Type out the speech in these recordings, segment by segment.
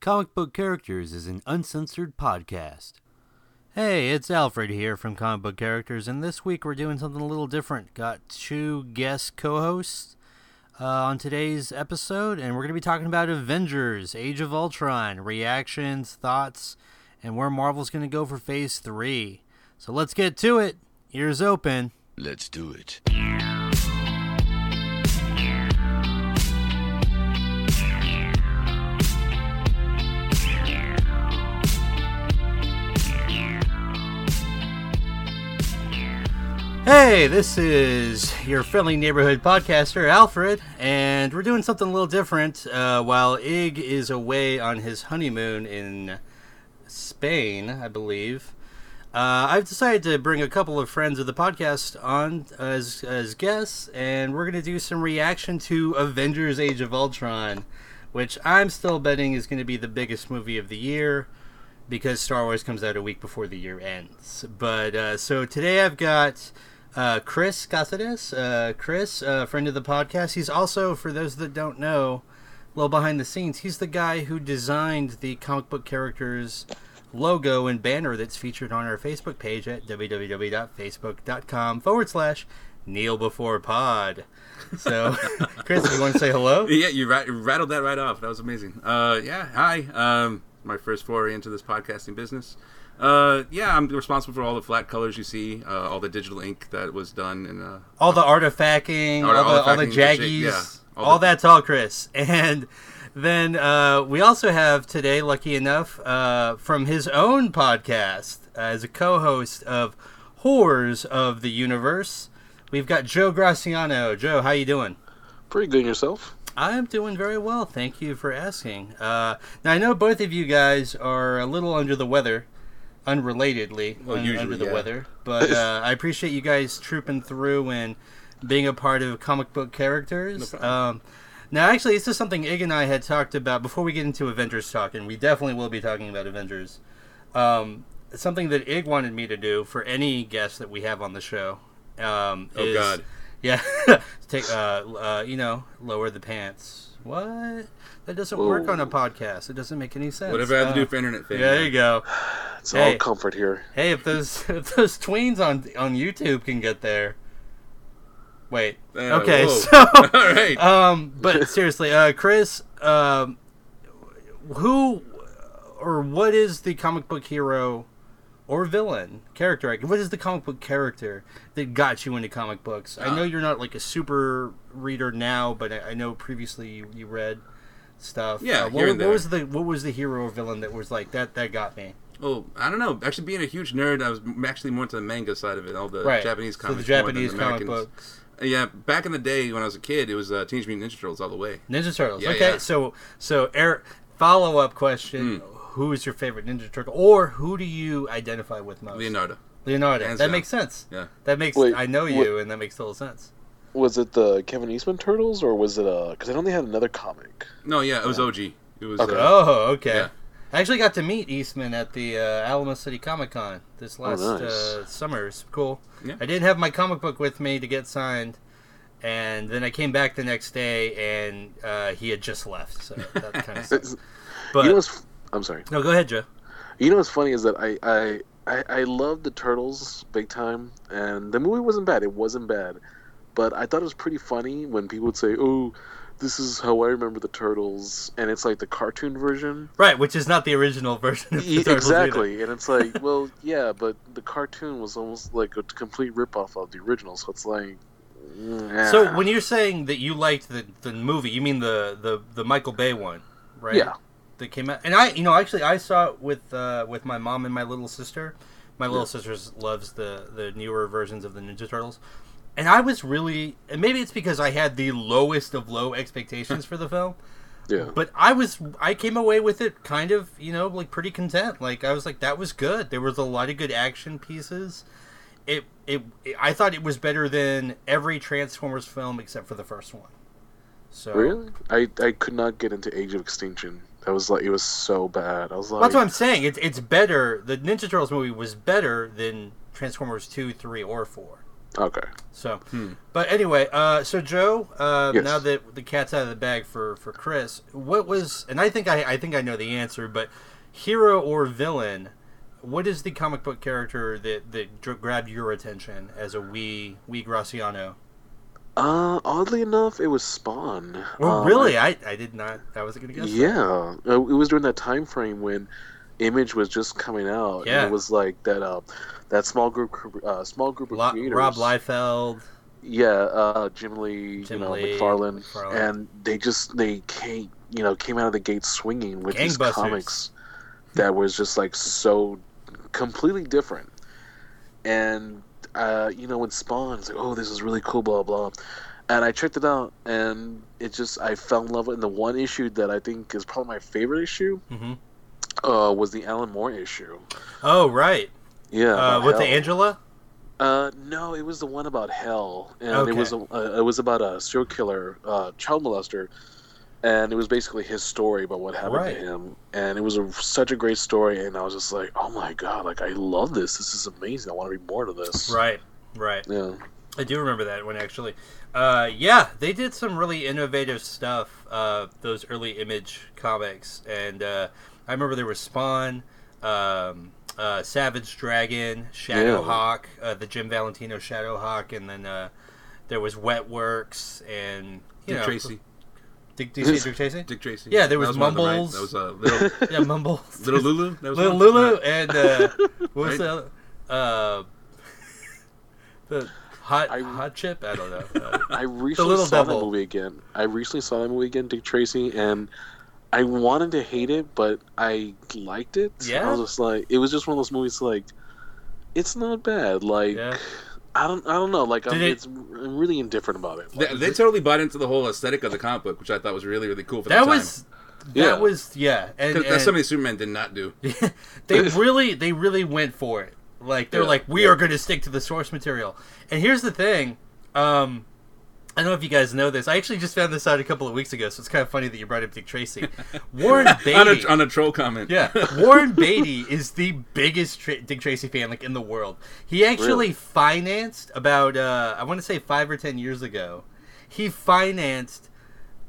Comic Book Characters is an uncensored podcast. Hey, it's Alfred here from Comic Book Characters, and this week we're doing something a little different. Got two guest co hosts uh, on today's episode, and we're going to be talking about Avengers Age of Ultron, reactions, thoughts, and where Marvel's going to go for Phase 3. So let's get to it. Ears open. Let's do it. Hey, this is your friendly neighborhood podcaster, Alfred, and we're doing something a little different. Uh, while Ig is away on his honeymoon in Spain, I believe, uh, I've decided to bring a couple of friends of the podcast on as, as guests, and we're going to do some reaction to Avengers Age of Ultron, which I'm still betting is going to be the biggest movie of the year because Star Wars comes out a week before the year ends. But uh, so today I've got uh, Chris Casares. Uh, Chris, uh, friend of the podcast. He's also, for those that don't know, a little behind the scenes, he's the guy who designed the comic book characters logo and banner that's featured on our Facebook page at www.facebook.com forward slash Kneel Before Pod. So, Chris, you want to say hello? Yeah, you rat- rattled that right off. That was amazing. Uh, yeah, hi. Um, my first foray into this podcasting business. Uh, yeah, I'm responsible for all the flat colors you see, uh, all the digital ink that was done, and uh, all the artifacting, all, all the, all the jaggies, yeah, all, all the... that's all Chris. And then uh, we also have today, lucky enough, uh, from his own podcast uh, as a co-host of Horrors of the Universe, we've got Joe Graciano. Joe, how you doing? Pretty good yourself. I'm doing very well. Thank you for asking. Uh, now I know both of you guys are a little under the weather, unrelatedly well, un- usually, under the yeah. weather, but uh, I appreciate you guys trooping through and being a part of comic book characters. No um, now, actually, this is something Ig and I had talked about before we get into Avengers talk, and we definitely will be talking about Avengers. Um, something that Ig wanted me to do for any guest that we have on the show. Um, oh is, God. Yeah, take uh, uh, you know, lower the pants. What? That doesn't work on a podcast. It doesn't make any sense. Whatever I have to Uh, do for internet fame. yeah, there you go. It's Hey. all comfort here. Hey, if those if those tweens on on YouTube can get there. Wait. Uh, okay, whoa. so all right. um, but seriously, uh, Chris, um, who or what is the comic book hero or villain character? What is the comic book character that got you into comic books? I know Ah. you're not like a super reader now, but I, I know previously you, you read stuff. Yeah, Uh, what, what was the what was the hero or villain that was like that? That got me. well, I don't know. Actually, being a huge nerd, I was actually more into the manga side of it. All the right. Japanese so comics. the more than Japanese comic books. Yeah, back in the day when I was a kid, it was uh, Teenage Mutant Ninja Turtles all the way. Ninja Turtles. Yeah, okay, yeah. so so Eric, follow up question: Hmm. Who is your favorite Ninja Turtle, or who do you identify with most? Leonardo. Leonardo. Hands that down. makes sense. Yeah. That makes Wait, I know you, and that makes total sense. Was it the Kevin Eastman Turtles or was it uh? Because I know they had another comic. No, yeah, it was OG. It was. Okay. Uh, Oh, okay. yeah. I actually got to meet Eastman at the uh, Alamo City Comic Con this last nice. uh, summer. It's cool. Yeah. I didn't have my comic book with me to get signed, and then I came back the next day, and uh, he had just left. So that kind of sucks. But you know what's? I'm sorry. no, go ahead, Joe. You know what's funny is that I I I, I love the Turtles big time, and the movie wasn't bad. It wasn't bad, but I thought it was pretty funny when people would say, "Oh." This is how I remember the turtles, and it's like the cartoon version. Right, which is not the original version the E- Turtles either. exactly, and it's like, well, yeah, but the cartoon was almost like a complete ripoff of the original. So it's like, mm, So when you're saying that you liked the, the movie, you mean the, the, the Michael Bay one, right? yeah, That came out, and I, you know, actually I saw it with uh, with my mom and my little sister. My little sister loves the the newer versions of the Ninja Turtles, and I was really, and maybe it's because I had the lowest of low expectations for the film. yeah, But I was, I came away with it kind of, you know, like pretty content. Like I was like, that was good. There was a lot of good action pieces. It, it, I thought it was better than every Transformers film except for the first one. So really, I I could not get into Age of Extinction. That was like it was so bad. I was like, that's what I'm saying. It's it's better. The Ninja Turtles movie was better than Transformers two, three, or four. Okay. So, Hmm. but anyway, uh, so Joe, uh, Yes. now that the cat's out of the bag for for Chris, what was? And I think I I think I know the answer, but hero or villain? What is the comic book character that that grabbed your attention as a wee wee Graciano? Uh, oddly enough, it was Spawn. Well, Um, really, I, I did not. I wasn't gonna guess. Yeah, uh, it was during that time frame when Image was just coming out. Yeah. and it was like that. Uh, that small group, uh, small group of Lo- creators. Rob Liefeld. Yeah, uh, Jim Lee, Jim you know, Lee, McFarlane, McFarlane. and they just they came, you know, came out of the gate swinging with these comics that was just like so completely different. And uh, you know, when Spawn, it's like, oh, this is really cool, blah blah. And I checked it out, and it just I fell in love with. And the one issue that I think is probably my favorite issue hmm uh, was the Alan Moore issue. Oh right, Yeah, uh, with the Angela. Uh, no, it was the one about hell, and Okay. it was a, uh, it was about a serial killer, uh, child molester, and it was basically his story about what happened Right. to him, and it was a, such a great story, and I was just like, oh my god, like I love this, this is amazing, I want to read more to this. Right, right. Yeah. I do remember that one actually. Uh, yeah, they did some really innovative stuff. Uh, those early Image comics, and uh, I remember there was Spawn, um, uh, Savage Dragon, Shadowhawk, uh, the Jim Valentino Shadowhawk, and then uh, there was Wetworks and you know, Tracy. Dick, did Dick Tracy? Dick Tracy. Yeah, there That was one of them, right? Mumbles. That was uh, little, yeah, Mumbles. little Lulu. That was Little one? Lulu and uh, what was Right. the other? Uh, the hot I- hot chip? I don't know. I recently saw Devil. that movie again. I recently saw that movie again, Dick Tracy, and I wanted to hate it, but I liked it. Yeah? I was just like, it was just one of those movies like, it's not bad. Like, Yeah. I don't, I don't know. Like, I'm, Did it- it's, I'm really indifferent about it. They, Like, they totally bought into the whole aesthetic of the comic book, which I thought was really, really cool for that the time. was that Yeah. was yeah, and, Because that's something Superman did not do. they really they really went for it. Like they're Yeah. like, we are going to stick to the source material. And here's the thing, um, I don't know if you guys know this. I actually just found this out a couple of weeks ago, so it's kind of funny that you brought up Dick Tracy. Warren Beatty. on, a, on a troll comment. Yeah, Warren Beatty is the biggest Tra- Dick Tracy fan like in the world. He actually Really? financed about uh, I want to say five or ten years ago. He financed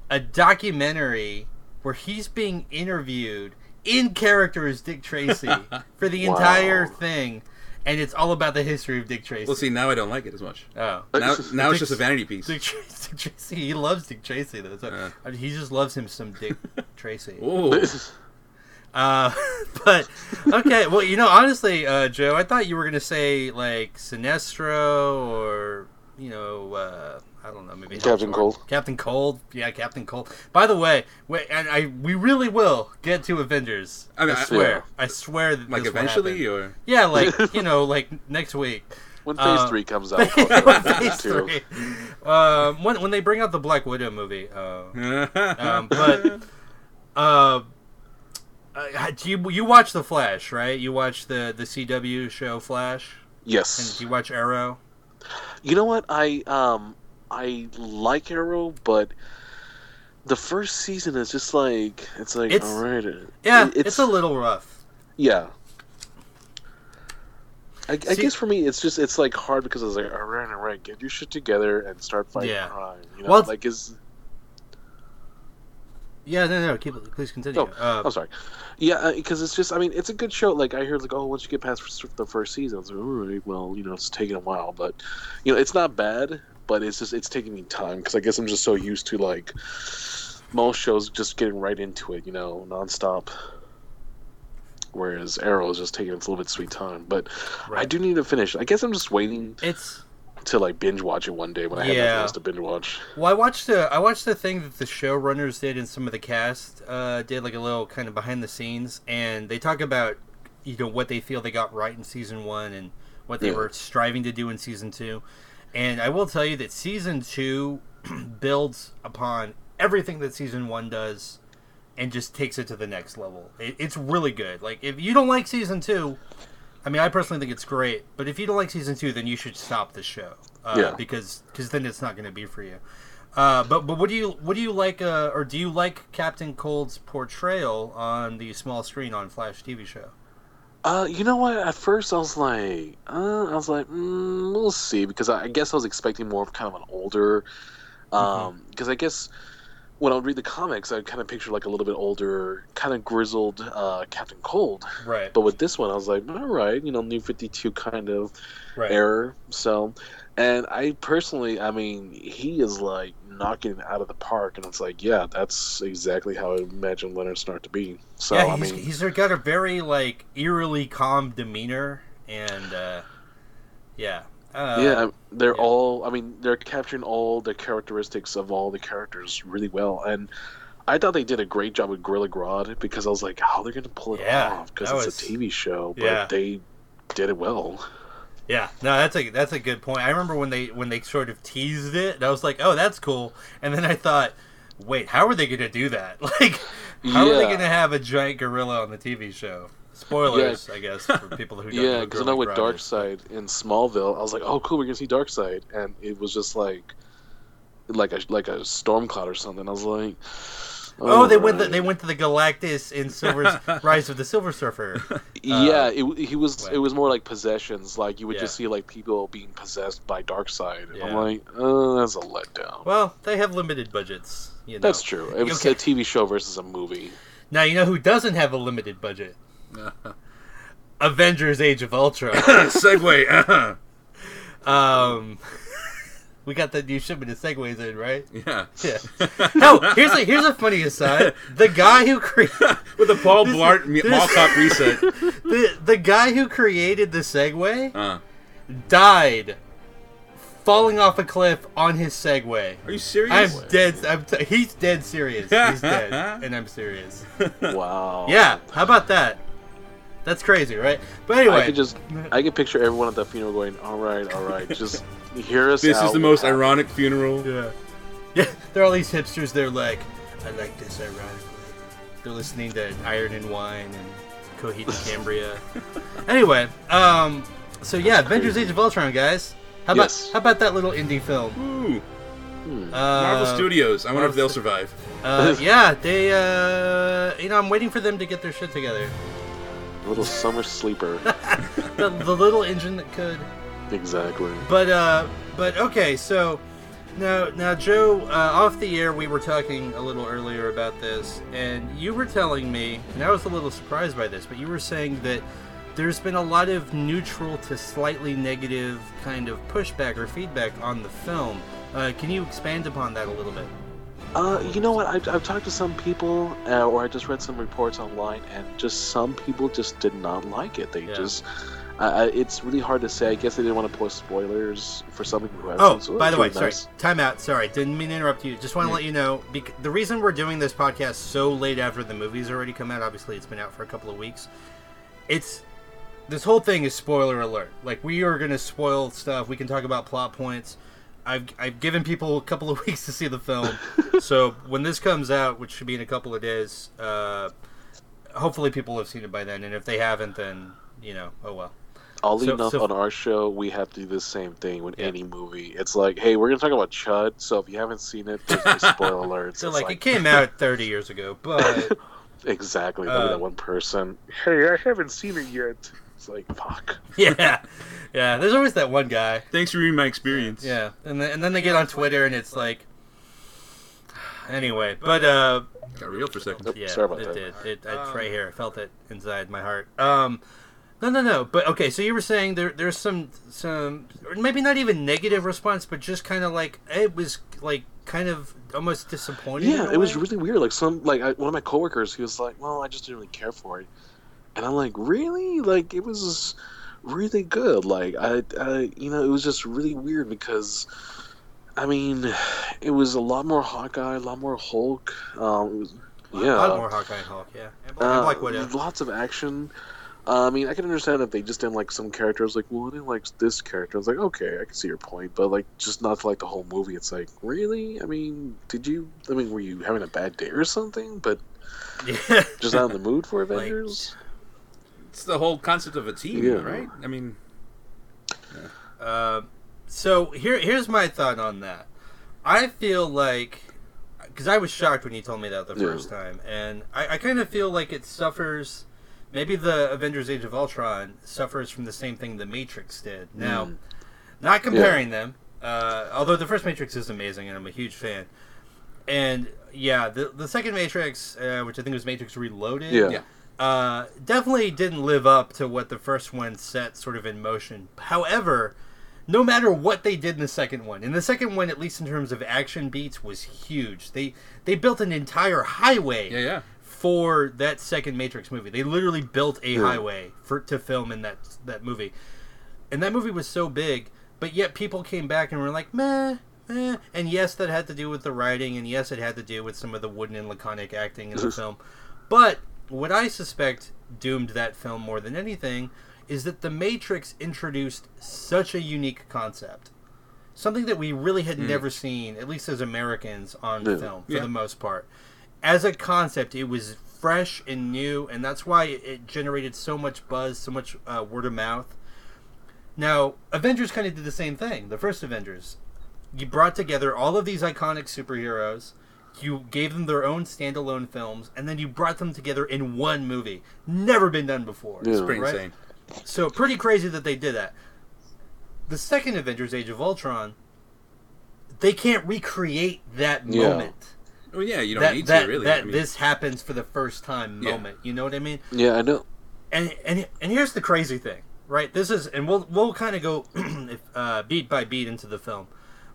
a documentary where he's being interviewed in character as Dick Tracy for the Wow. entire thing, and it's all about the history of Dick Tracy. Well, see, now I don't like it as much. oh. Now, now it's just a vanity piece. Dick Tracy, Dick Tracy, he loves Dick Tracy though. So, Yeah. I mean, he just loves him some Dick Tracy. Oh, Uh, but okay, well, you know, honestly, uh, Joe, I thought you were gonna say like Sinestro or you know, uh, I don't know, maybe Captain Cold. Captain Cold, yeah, Captain Cold. By the way, wait, and I we really will get to Avengers. I, I mean, I- swear, Yeah. I swear that like this will eventually, happen. or yeah, like you know, like next week. when Phase uh, Three comes out, Phase too. three. Um, when when they bring out the Black Widow movie, uh, um, but uh, uh, do you you watch the Flash, right? You watch the the CW show Flash, and yes. do you watch Arrow? You know what? I um I like Arrow, but the first season is just like it's like It's- all right. Yeah, it- it's, a little rough. yeah. I, I guess for me, it's just it's like hard because it's like all right, all right, get your shit together and start fighting Yeah. crime. You know, Well, like is Yeah, no, no, keep it. Please continue. Oh, uh, I'm sorry. Yeah, because it's just I mean it's a good show. Like I heard like oh once you get past the first season, it's like all right, well you know it's taking a while, but you know it's not bad, but it's just it's taking me time because I guess I'm just so used to like most shows just getting right into it, you know, nonstop. Whereas Arrow is just taking its little bit sweet time, but I do need to finish. I guess I'm just waiting It's to like binge watch it one day when I have Yeah. nothing else to binge watch. well, I watched the I watched the thing that the showrunners did and some of the cast uh, did, like a little kind of behind the scenes, and they talk about you know what they feel they got right in season one and what they Yeah. were striving to do in season two. And I will tell you that season two builds upon everything that season one does and just takes it to the next level. It, it's really good. Like if you don't like season two, I mean, I personally think it's great. But if you don't like season two, then you should stop the show. Uh, Yeah. Because cause then it's not going to be for you. Uh, but but what do you what do you like uh, or do you like Captain Cold's portrayal on the small screen on Flash TV show? Uh, you know what? At first, I was like, uh, I was like, mm, we'll see, because I, I guess I was expecting more of kind of an older, um, because I guess when I would read the comics, I'd kind of picture like a little bit older, kind of grizzled uh, Captain Cold. Right. But with this one, I was like, all right, you know, New Fifty Two kind of Right. error. So, and I personally, I mean, he is like knocking it out of the park, and it's like, yeah, that's exactly how I imagine Leonard Snart to be. So, yeah, I mean, he's got a very like eerily calm demeanor, and uh, yeah, uh, yeah, they're yeah. all. I mean, they're capturing all the characteristics of all the characters really well, and I thought they did a great job with Gorilla Grodd because I was like, how they're gonna pull it Yeah, off because it's was- a TV show, but yeah. they did it well. Yeah, no, that's a that's a good point. I remember when they when they sort of teased it, and I was like, "Oh, that's cool." And then I thought, "Wait, how are they going to do that? Like, how are they going to have a giant gorilla on the TV show?" Spoilers, I guess, for people who don't know. Yeah, because I know with Grodd. Darkseid in Smallville, I was like, oh, cool, we're gonna see Darkseid, and it was just like, like a like a storm cloud or something. I was like, Oh, they went. The, oh. they went to the Galactus in Silver's Rise of the Silver Surfer. yeah, uh, it, he was. It was more like possessions. Like you would Yeah. just see like people being possessed by Darkseid. And Yeah. I'm like, oh, that's a letdown. Well, they have limited budgets. You know. That's true. It was Okay. a TV show versus a movie. Now you know who doesn't have a limited budget? Avengers: Age of Ultron. Segway. um, we got the new shipment of segways in, right? yeah. Yeah. No, here's a here's a funny aside. The guy who created With the Paul This- Blart this- Mall Cop reset. the the guy who created the Segway Uh, died falling off a cliff on his Segway. are you serious? I'm dead. I'm t- he's dead serious. He's dead, and I'm serious. Wow. Yeah, how about that? That's crazy, right? But anyway, I anyway, could just, I could picture everyone at the funeral going, "All right, all right, just hear us This out. is the most happy." ironic funeral. yeah, yeah. There are all these hipsters. They're like, I like this ironically. They're listening to Iron and Wine and Coheed and Cambria. anyway, um, so yeah, Avengers: Age of Ultron, guys. How about Yes. how about that little indie film? Ooh, Hmm. Uh, Marvel Studios. I wonder if they'll survive. Uh, yeah, they. Uh, you know, I'm waiting for them to get their shit together. Little summer sleeper. The, the little engine that could. exactly. But uh, but okay, so now now Joe, uh, off the air, we were talking a little earlier about this, and you were telling me, and I was a little surprised by this, but you were saying that there's been a lot of neutral to slightly negative kind of pushback or feedback on the film. Uh, can you expand upon that a little bit? Uh, you know what? I've, I've talked to some people, uh, or I just read some reports online, and just some people just did not like it. They Yeah. just, uh, it's really hard to say. I guess they didn't want to post spoilers for something. who have. Oh, so by the way, sorry. nice. Time out. Sorry, didn't mean to interrupt you. Just want to let you know bec- the reason we're doing this podcast so late after the movie's already come out. Obviously, it's been out for a couple of weeks. It's this whole thing is spoiler alert. Like we are going to spoil stuff. We can talk about plot points. I've I've given people a couple of weeks to see the film, so when this comes out, which should be in a couple of days, uh, hopefully people have seen it by then. And if they haven't, then you know, oh well. Oddly so- enough, so- on our show, we have to do the same thing with Yeah. any movie. It's like, hey, we're gonna talk about Chud, so if you haven't seen it, there's no spoiler alerts. So It's like, it came out 30 years ago, but exactly. Uh, that one person. Hey, I haven't seen it yet. It's like, fuck. yeah, yeah. There's always that one guy. Thanks for reading my experience. Yeah, and then, and then they get on Twitter and it's like, anyway. But uh, Got real for a second. yeah, Sorry about it that. did. It, it's right here. I felt it inside my heart. Um, no, no, no. But okay, so you were saying there, there's some, some, or maybe not even negative response, but just kind of like it was like kind of almost disappointing. Yeah, a it was really weird. Like some, like I, one of my coworkers, he was like, "Well, I just didn't really care for it," and I'm like, "Really? Like it was really good. Like I, I, you know, it was just really weird because." I mean, it was a lot more Hawkeye, a lot more Hulk. Um, was, yeah, A lot more Hawkeye and Hulk. Yeah, and Black, Uh, Widow. lots of action. Uh, I mean, I can understand if they just didn't like some characters. Like, well, I didn't like this character. I was like, okay, I can see your point, but like, just not to like the whole movie. It's like, really? I mean, did you? I mean, were you having a bad day or something? But Yeah. just not in the mood for Like- Avengers. It's the whole concept of a team, Yeah. right? I mean, Uh, so here, here's my thought on that. I feel like, because I was shocked when you told me that the Yeah. first time, and I, I kind of feel like it suffers maybe the Avengers: Age of Ultron suffers from the same thing the Matrix did. Now, Mm. not comparing them, uh, although the first Matrix is amazing and I'm a huge fan. And yeah, the the second Matrix, uh, which I think was Matrix Reloaded, Yeah. Uh, definitely didn't live up to what the first one set sort of in motion. However, no matter what they did in the second one, in the second one, at least in terms of action beats, was huge. They they built an entire highway Yeah, yeah. for that second Matrix movie. They literally built a Yeah. highway for to film in that that movie, and that movie was so big. But yet people came back and were like, meh. Eh. And yes, that had to do with the writing, and yes, it had to do with some of the wooden and laconic acting in the film. But what I suspect doomed that film more than anything is that The Matrix introduced such a unique concept. Something that we really had never seen, at least as Americans, on Yeah. film for Yeah. the most part. As a concept, it was fresh and new, and that's why it generated so much buzz, so much uh, word of mouth. Now, Avengers kind of did the same thing. The first Avengers, you brought together all of these iconic superheroes, you gave them their own standalone films, and then you brought them together in one movie. Never been done before. Yeah. It's pretty Right? insane. So pretty crazy that they did that. The second Avengers: Age of Ultron, they can't recreate that Yeah. moment. Well, yeah, you don't that need that, to really. that I mean, this happens for the first time Yeah. moment. You know what I mean? Yeah, I know. and and and here's the crazy thing, right? This is, and we'll we'll kind of go if, uh, beat by beat into the film,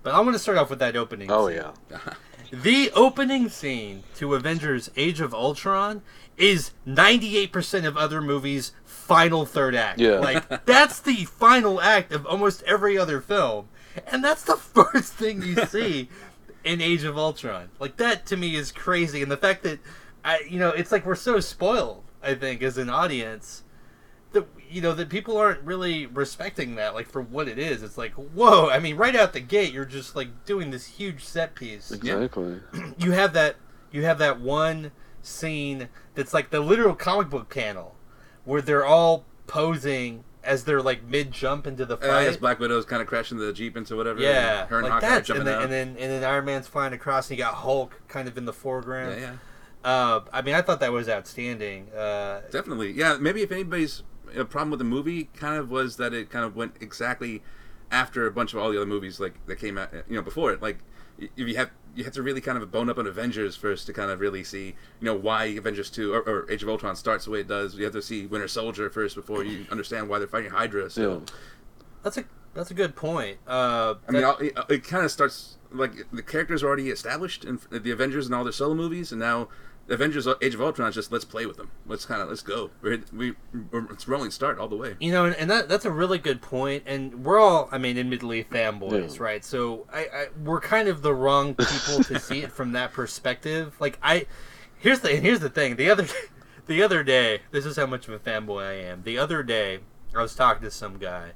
but I want to start off with that opening. Oh scene. yeah. the opening scene to Avengers: Age of Ultron is 98% of other movies' final third act. Yeah. like that's the final act of almost every other film, and that's the first thing you see in Age of Ultron. Like that to me is crazy, and the fact that I, you know, it's like we're so spoiled. I think as an audience. That, you know that people aren't really respecting that like for what it is it's like whoa i mean right out the gate you're just like doing this huge set piece Exactly. you have that you have that one scene that's like the literal comic book panel where they're all posing as they're like mid jump into the uh, fight. yes, Black Widow's kind of crashing the jeep into whatever. yeah, and her and like Hawkeye that, jumping and then, out. and then and then Iron Man's flying across, and you got Hulk kind of in the foreground. yeah, yeah. Uh, I mean, I thought that was outstanding. Uh, Definitely, yeah. Maybe if anybody's a problem with the movie, kind of was that it kind of went exactly after a bunch of all the other movies like that came out, you know, before it. Like, if you have you have to really kind of bone up on Avengers first to kind of really see, you know, why Avengers two or, or Age of Ultron starts the way it does. You have to see Winter Soldier first before you understand why they're fighting Hydra. So, Yeah. that's a that's a good point. Uh, I mean, that- it, it kind of starts like the characters are already established in the Avengers and all their solo movies, and now Avengers Age of Ultron is just let's play with them. Let's kind of let's go. We're, we we're, it's rolling start all the way. You know, and, and that that's a really good point. And we're all, I mean, admittedly fanboys, Yeah. right? So I, I we're kind of the wrong people to see it from that perspective. Like I, here's the here's the thing. The other the other day, this is how much of a fanboy I am. The other day, I was talking to some guy,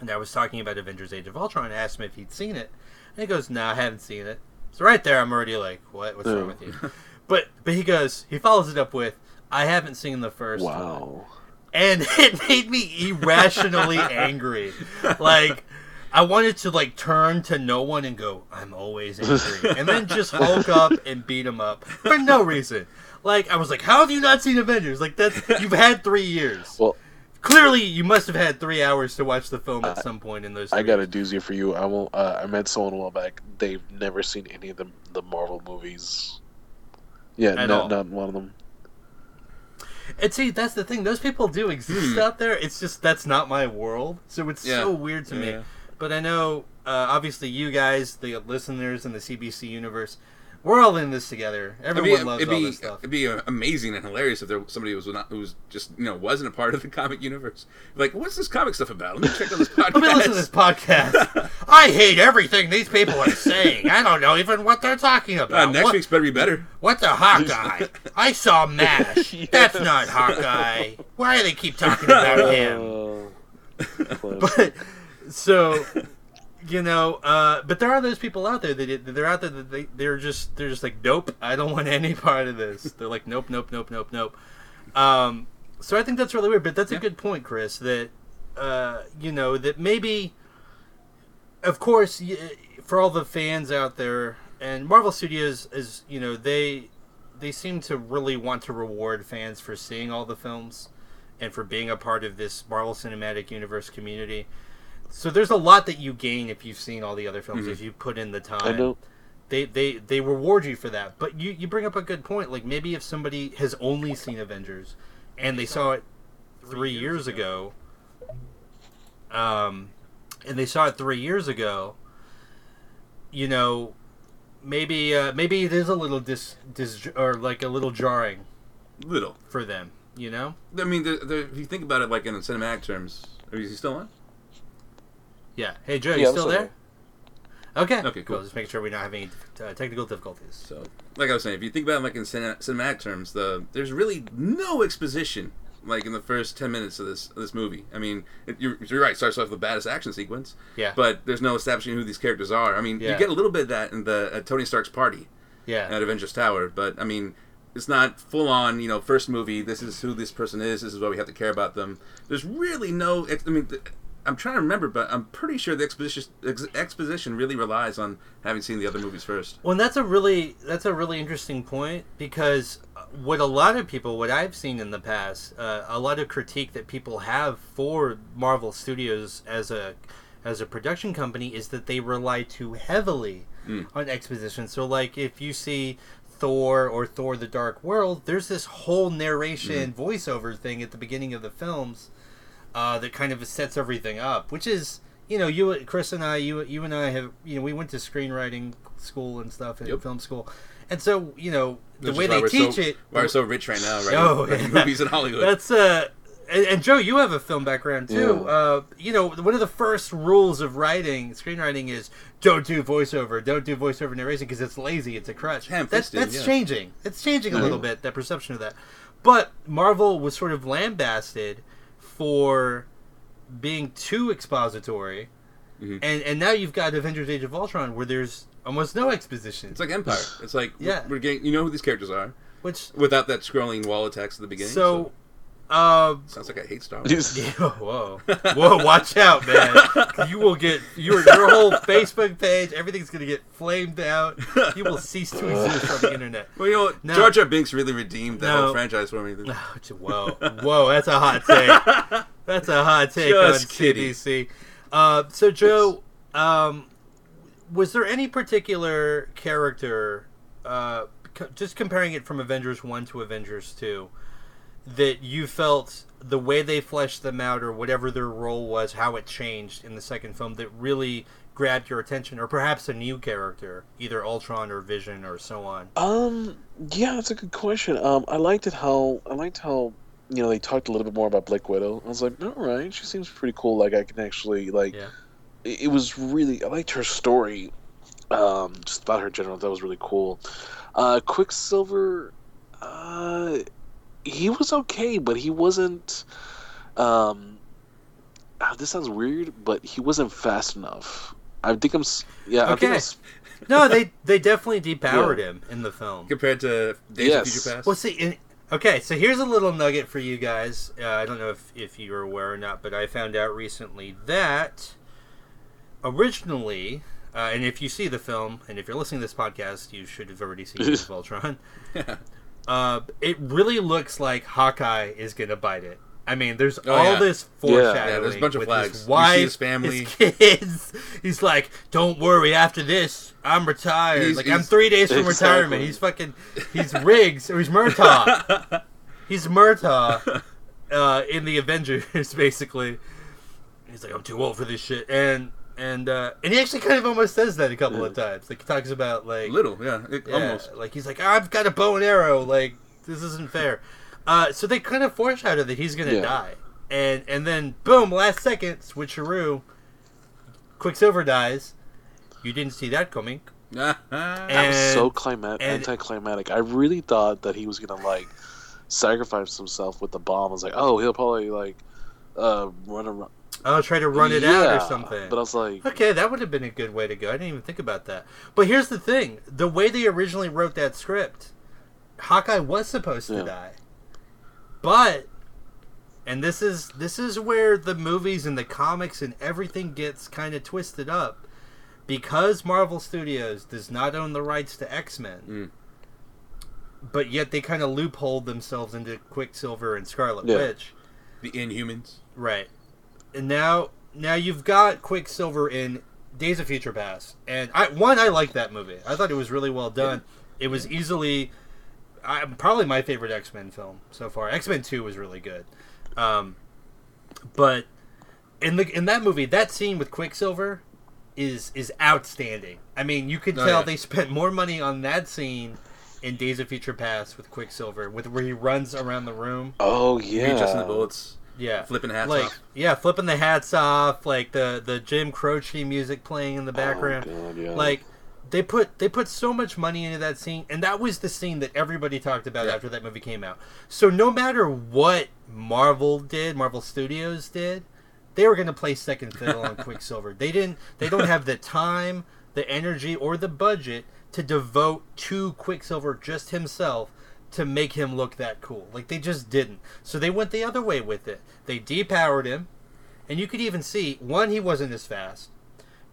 and I was talking about Avengers: Age of Ultron. And I asked him if he'd seen it, and he goes, "No, I haven't seen it." So right there, I'm already like, "What? What's wrong with you?" But but he goes, he follows it up with, "I haven't seen the first one." And it made me irrationally angry. Like I wanted to like turn to no one and go, "I'm always angry," and then just hulk up and beat him up for no reason. Like I was like, "How have you not seen Avengers? Like that's you've had three years. Well, Clearly, you must have had three hours to watch the film at some point in those. I three got a doozy for you. I won't. Uh, I met someone a while back. They've never seen any of the the Marvel movies. Yeah, not all. not one of them. And see, that's the thing. Those people do exist out there. It's just that's not my world. So it's Yeah. so weird to me. Yeah. But I know, uh, obviously, you guys, the listeners in the CBC universe, we're all in this together. Everyone it'd be, loves it'd all this stuff. It'd be uh, amazing and hilarious if there was somebody who was not who was just you know wasn't a part of the comic universe. Like, what's this comic stuff about? Let me check out this podcast. Let me listen to this podcast. I hate everything these people are saying. I don't know even what they're talking Uh, about. next what, week's better be better. What's a Hawkeye? I saw Mash. That's not Hawkeye. Why do they keep talking about him? Uh, but so you know uh but there are those people out there that they're out there that they they're just they're just like nope i don't want any part of this. They're like nope nope nope nope nope. Um so i think that's really weird but that's a good point chris that uh you know that maybe of course for all the fans out there and marvel studios is you know they they seem to really want to reward fans for seeing all the films and for being a part of this Marvel Cinematic Universe community. So there's a lot that you gain if you've seen all the other films Mhm. if you put in the time. I know. They, they they reward you for that. But you you bring up a good point. Like maybe if somebody has only seen Avengers and they saw it three years ago, um, and they saw it three years ago, you know, maybe uh, maybe it is a little dis, dis or like a little jarring Little. for them. You know? I mean, the, the, if you think about it, like in cinematic terms, are you still on? Yeah. Hey Joe, Yeah, you I'm still still there? Okay. Okay, cool. Just making sure we're not having any uh, technical difficulties. So, like I was saying, if you think about it, like in cinematic terms, the there's really no exposition like in the first ten minutes of this of this movie. I mean, it, you're, you're right. It starts off with the baddest action sequence, Yeah. but there's no establishing who these characters are. I mean, Yeah. you get a little bit of that in the at Tony Stark's party yeah. at Avengers Tower, but I mean, it's not full on. You know, first movie. This is who this person is. This is why we have to care about them. There's really no. I mean. I'm trying to remember, but I'm pretty sure the exposition ex- exposition really relies on having seen the other movies first. Well, and that's a really that's a really interesting point because what a lot of people, what I've seen in the past, uh, a lot of critique that people have for Marvel Studios as a as a production company is that they rely too heavily Mm. on exposition. So, like if you see Thor or Thor: The Dark World, there's this whole narration voiceover thing at the beginning of the films uh, that kind of sets everything up, which is you know you Chris and I you you and I have you know we went to screenwriting school and stuff and Yep. film school, and so you know the way they teach so, it. Why we're so rich right now, right? Oh, yeah. movies in Hollywood. That's uh, and, and Joe, you have a film background too. Yeah. Uh, you know, one of the first rules of writing, screenwriting, is don't do voiceover, don't do voiceover narration because it's lazy, it's a crutch. That's that's yeah. changing. It's changing a Yeah. little bit that perception of that. But Marvel was sort of lambasted for being too expository. Mhm. And, and now you've got Avengers: Age of Ultron, where there's almost no exposition, It's like Empire. It's like Yeah. we're getting you know who these characters are which without that scrolling wall of text at the beginning. so, uh, sounds like I hate Star Wars. Yeah, whoa, whoa! Watch out, man! You will get your your whole Facebook page. Everything's gonna get flamed out. You will cease to exist on the internet. Well, you know what? No. Jar Jar Binks really redeemed that No. whole franchise for me. Whoa, whoa! That's a hot take. That's a hot take Just on kidding. CBC. Uh, so, Joe, um, was there any particular character, uh, c- just comparing it from Avengers One to Avengers Two, that you felt the way they fleshed them out, or whatever their role was, how it changed in the second film, that really grabbed your attention, or perhaps a new character, either Ultron or Vision or so on? Um, yeah, that's a good question. Um, I liked it how I liked how you know they talked a little bit more about Black Widow. I was like, all right, she seems pretty cool. Like I can actually like. Yeah. It, it was really I liked her story. Um, just about her general. That was really cool. Uh, Quicksilver, uh, he was okay, but he wasn't. Um, ah, this sounds weird, but he wasn't fast enough. I think I'm. s- Yeah, I think I'm. Okay. No, they they definitely depowered him in the film. Compared to Days Yes. of Future Past. Well, see, in, okay, so here's a little nugget for you guys. Uh, I don't know if, if you were aware or not, but I found out recently that originally, uh, and if you see the film, and if you're listening to this podcast, you should have already seen Age of Ultron. Uh, it really looks like Hawkeye is gonna bite it. I mean, there's Oh, all yeah. this Yeah. foreshadowing. Yeah, there's a bunch of with flags. His wife, his family. his kids. He's like, "Don't worry. After this, I'm retired. He's- like I'm three days from Exactly. retirement." He's fucking. He's Riggs or he's Murtaugh. he's Murtaugh uh, in the Avengers, basically. He's like, "I'm too old for this shit," and and uh, and he actually kind of almost says that a couple of times. Like he talks about like Little, yeah, it, yeah, almost. Like he's like, I've got a bow and arrow. Like this isn't fair. Uh, so they kind of foreshadow that he's gonna Yeah. die, and and then boom, last second switcheroo. Quicksilver dies. You didn't see that coming. That And- was so climatic, and- anticlimactic. I really thought that he was gonna like sacrifice himself with the bomb. I was like, oh, he'll probably like uh, run around. I'll try to run it out or something. But I was like, Okay, that would have been a good way to go. I didn't even think about that. But here's the thing: the way they originally wrote that script, Hawkeye was supposed to Yeah. die, but, and this is this is where the movies and the comics and everything gets kind of twisted up, because Marvel Studios does not own the rights to X Men. Mm. but yet they kind of loopholed themselves into Quicksilver and Scarlet Yeah. Witch. The Inhumans. Right. And now now you've got Quicksilver in Days of Future Past. And I one I like that movie. I thought it was really well done. It was easily I, probably my favorite X-Men film so far. X-Men 2 was really good. Um, but in the in that movie, that scene with Quicksilver is is outstanding. I mean, you could Oh, tell yeah. they spent more money on that scene in Days of Future Past with Quicksilver, with where he runs around the room. Oh Yeah. yeah. Adjusting the bullets. Yeah, Flipping hats like, off. Yeah, flipping the hats off, like the the Jim Croce music playing in the oh, background. Oh, God, yeah. Like they put they put so much money into that scene, and that was the scene that everybody talked about Yeah. after that movie came out. So no matter what Marvel did, Marvel Studios did, they were going to play second fiddle on Quicksilver. They didn't. They don't have the time, the energy, or the budget to devote to Quicksilver just himself to make him look that cool. Like they just didn't. So they went the other way with it. They depowered him, and you could even see one he wasn't as fast.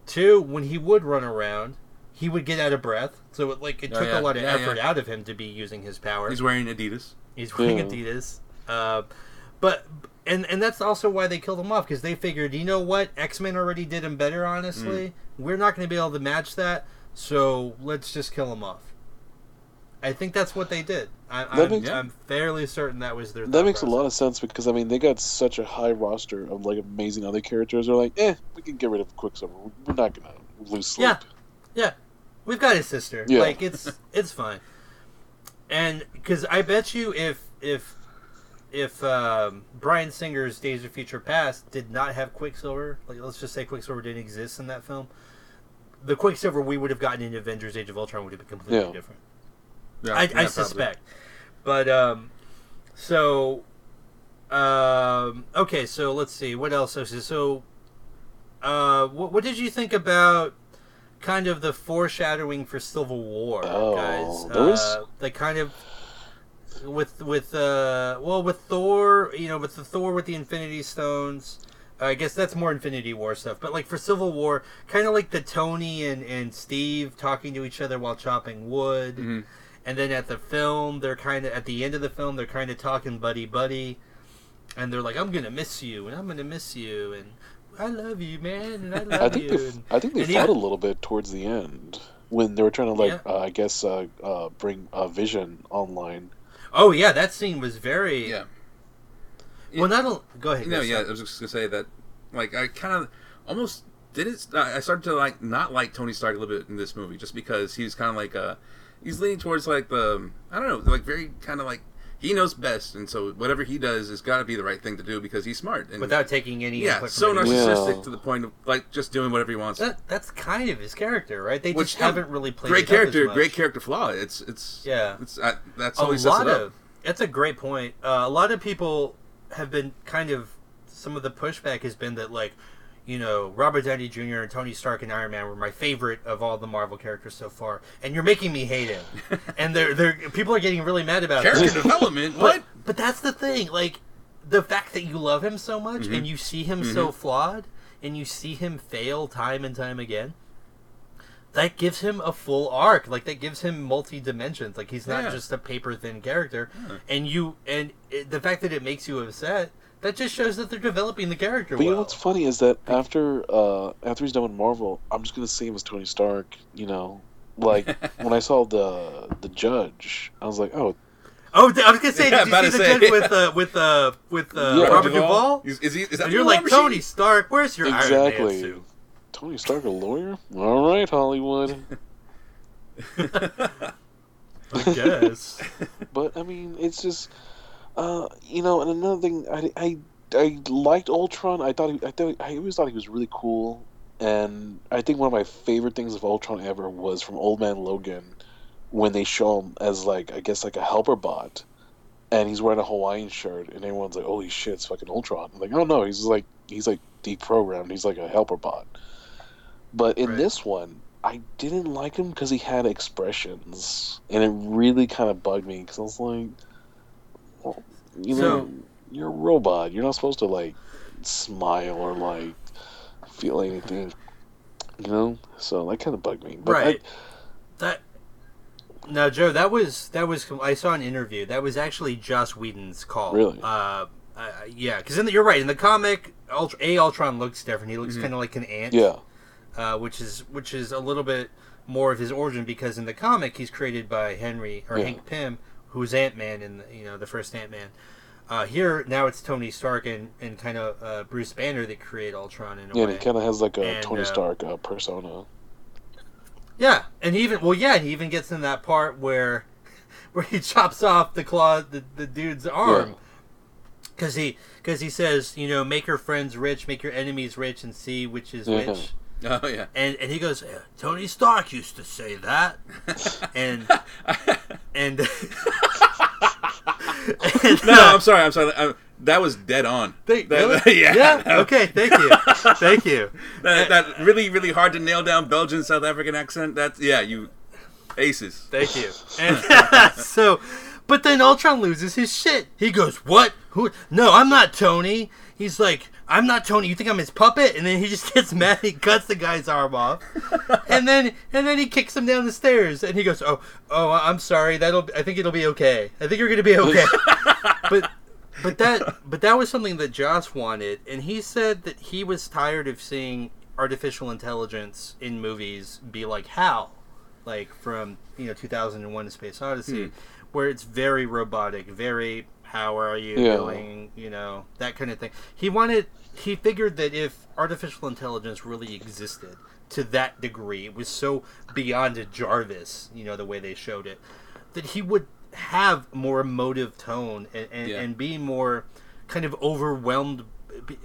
Two, when he would run around, he would get out of breath. So it, like it Oh, took yeah. a lot of Yeah, effort yeah. out of him to be using his power. He's wearing Adidas. He's wearing Yeah. Adidas. Uh, but and and that's also why they killed him off because they figured, you know what, X Men already did him better. Honestly, we're not going to be able to match that, so let's just kill him off. I think that's what they did. I, That I'm, I'm fairly certain that was their. That makes a lot of sense because I mean they got such a high roster of like amazing other characters. They're like, eh, we can get rid of Quicksilver. We're not gonna lose sleep. Yeah. Yeah, we've got his sister. Yeah. Like it's it's fine. And because I bet you if if if um, Bryan Singer's Days of Future Past did not have Quicksilver, like let's just say Quicksilver didn't exist in that film, the Quicksilver we would have gotten in Avengers: Age of Ultron would have been completely Yeah. different. Yeah, I, yeah, I probably. suspect. But um, so um, okay, so let's see what else. is So, uh, what, what did you think about kind of the foreshadowing for Civil War, Oh, guys? there was- Uh, the kind of with with uh well with Thor, you know, with the Thor with the Infinity Stones. I guess that's more Infinity War stuff, but like for Civil War, kind of like the Tony and, and Steve talking to each other while chopping wood, Mhm. And then at the film, they're kind of at the end of the film, they're kind of talking buddy buddy, and they're like, "I'm gonna miss you, and I'm gonna miss you, and I love you, man, and I love I think you." they, and, I think they fought even- a little bit towards the end when they were trying to like, Yeah. uh, I guess, uh, uh, bring uh, Vision online. oh yeah, that scene was very Yeah. Well, not a, go ahead. You know, Chris. yeah, I was just gonna say that, like, I kind of almost didn't. I I started to like not like Tony Stark a little bit in this movie, just because he was kind of like uh he's leaning towards like the I don't know, like very kind of like he knows best, and so whatever he does has got to be the right thing to do because he's smart and without taking any yeah, input so from anyone. narcissistic Yeah. to the point of like just doing whatever he wants. That, that's kind of his character, right? They Which, just haven't really played great it up as character, much. great character flaw. It's it's Yeah. It's I, that's a how he sets lot it up. of that's a great point. Uh, a lot of people have been kind of some of the pushback has been that like you know Robert Downey Jr. and Tony Stark and Iron Man were my favorite of all the Marvel characters so far, and you're making me hate him. and they're they're people are getting really mad about Character it. development. But What? but that's the thing, like the fact that you love him so much Mhm. and you see him so flawed and you see him fail time and time again. That gives him a full arc, like that gives him multi dimensions. Like he's not Yeah. just a paper thin character, Yeah. and you and it, the fact that it makes you upset that just shows that they're developing the character But you know what's funny is that after uh, after he's done with Marvel, I'm just gonna see him as Tony Stark. You know, like when I saw the the Judge, I was like, oh, Oh, I was gonna say, Yeah, did about you see the say. judge with uh, with uh, with uh, Yeah. Robert Duvall? Is, is he? Is that And you're like Machine? Tony Stark. Where's your Iron Man suit? Tony Stark, a lawyer? All right, Hollywood. I guess. But I mean, it's just, uh, you know, and another thing, I, I, I liked Ultron. I thought he, I thought I always thought he was really cool, and I think one of my favorite things of Ultron ever was from Old Man Logan, when they show him as like I guess like a helper bot, and he's wearing a Hawaiian shirt, and everyone's like, "Holy shit, it's fucking Ultron!" I'm like, "Oh no, he's like he's like deprogrammed. He's like a helper bot." But in Right. this one, I didn't like him because he had expressions, and it really kind of bugged me because I was like, well, you know, you're a robot. You're not supposed to like smile or like feel anything, you know. So that kind of bugged me. But I- right. that now, Joe, that was that was. I saw an interview. That was actually Joss Whedon's call. Really? Uh, uh yeah, because you're right. In the comic, Ultra, A Ultron looks different. He looks kind of like an ant. Yeah. Uh, which is which is a little bit more of his origin because in the comic he's created by Henry or Yeah. Hank Pym, who's Ant Man in the, you know the first Ant Man. Uh, here now it's Tony Stark and, and kind of uh, Bruce Banner that create Ultron in a Yeah, way. he kind of has like a And, Tony uh, Stark uh, persona. Yeah, and he even well, yeah, he even gets in that part where where he chops off the claw the, the dude's arm because he because he says you know make your friends rich, make your enemies rich, and see which is Yeah. which. Oh yeah. And and he goes, Tony Stark used to say that, and and. and, no, uh, I'm sorry. I'm sorry. I, that was dead on. Thank, That- really? yeah. yeah. Okay. Thank you. Thank you. That, that really, really hard to nail down Belgian South African accent. That's yeah, you aces. Thank you. And so, but then Ultron loses his shit. He goes, "What? Who? No, I'm not Tony." He's like, "I'm not Tony. You think I'm his puppet?" And then he just gets mad. He cuts the guy's arm off, and then and then he kicks him down the stairs. And he goes, "Oh, oh, I'm sorry. That'll. I think it'll be okay. I think you're gonna be okay." but but that but that was something that Joss wanted, and he said that he was tired of seeing artificial intelligence in movies be like Hal, like from you know 2001: A Space Odyssey, Hmm. where it's very robotic, very how are you Yeah. doing, you know that kind of thing. He wanted he figured that if artificial intelligence really existed to that degree, it was so beyond a Jarvis, you know the way they showed it, that he would have more emotive tone and, and, Yeah. and be more kind of overwhelmed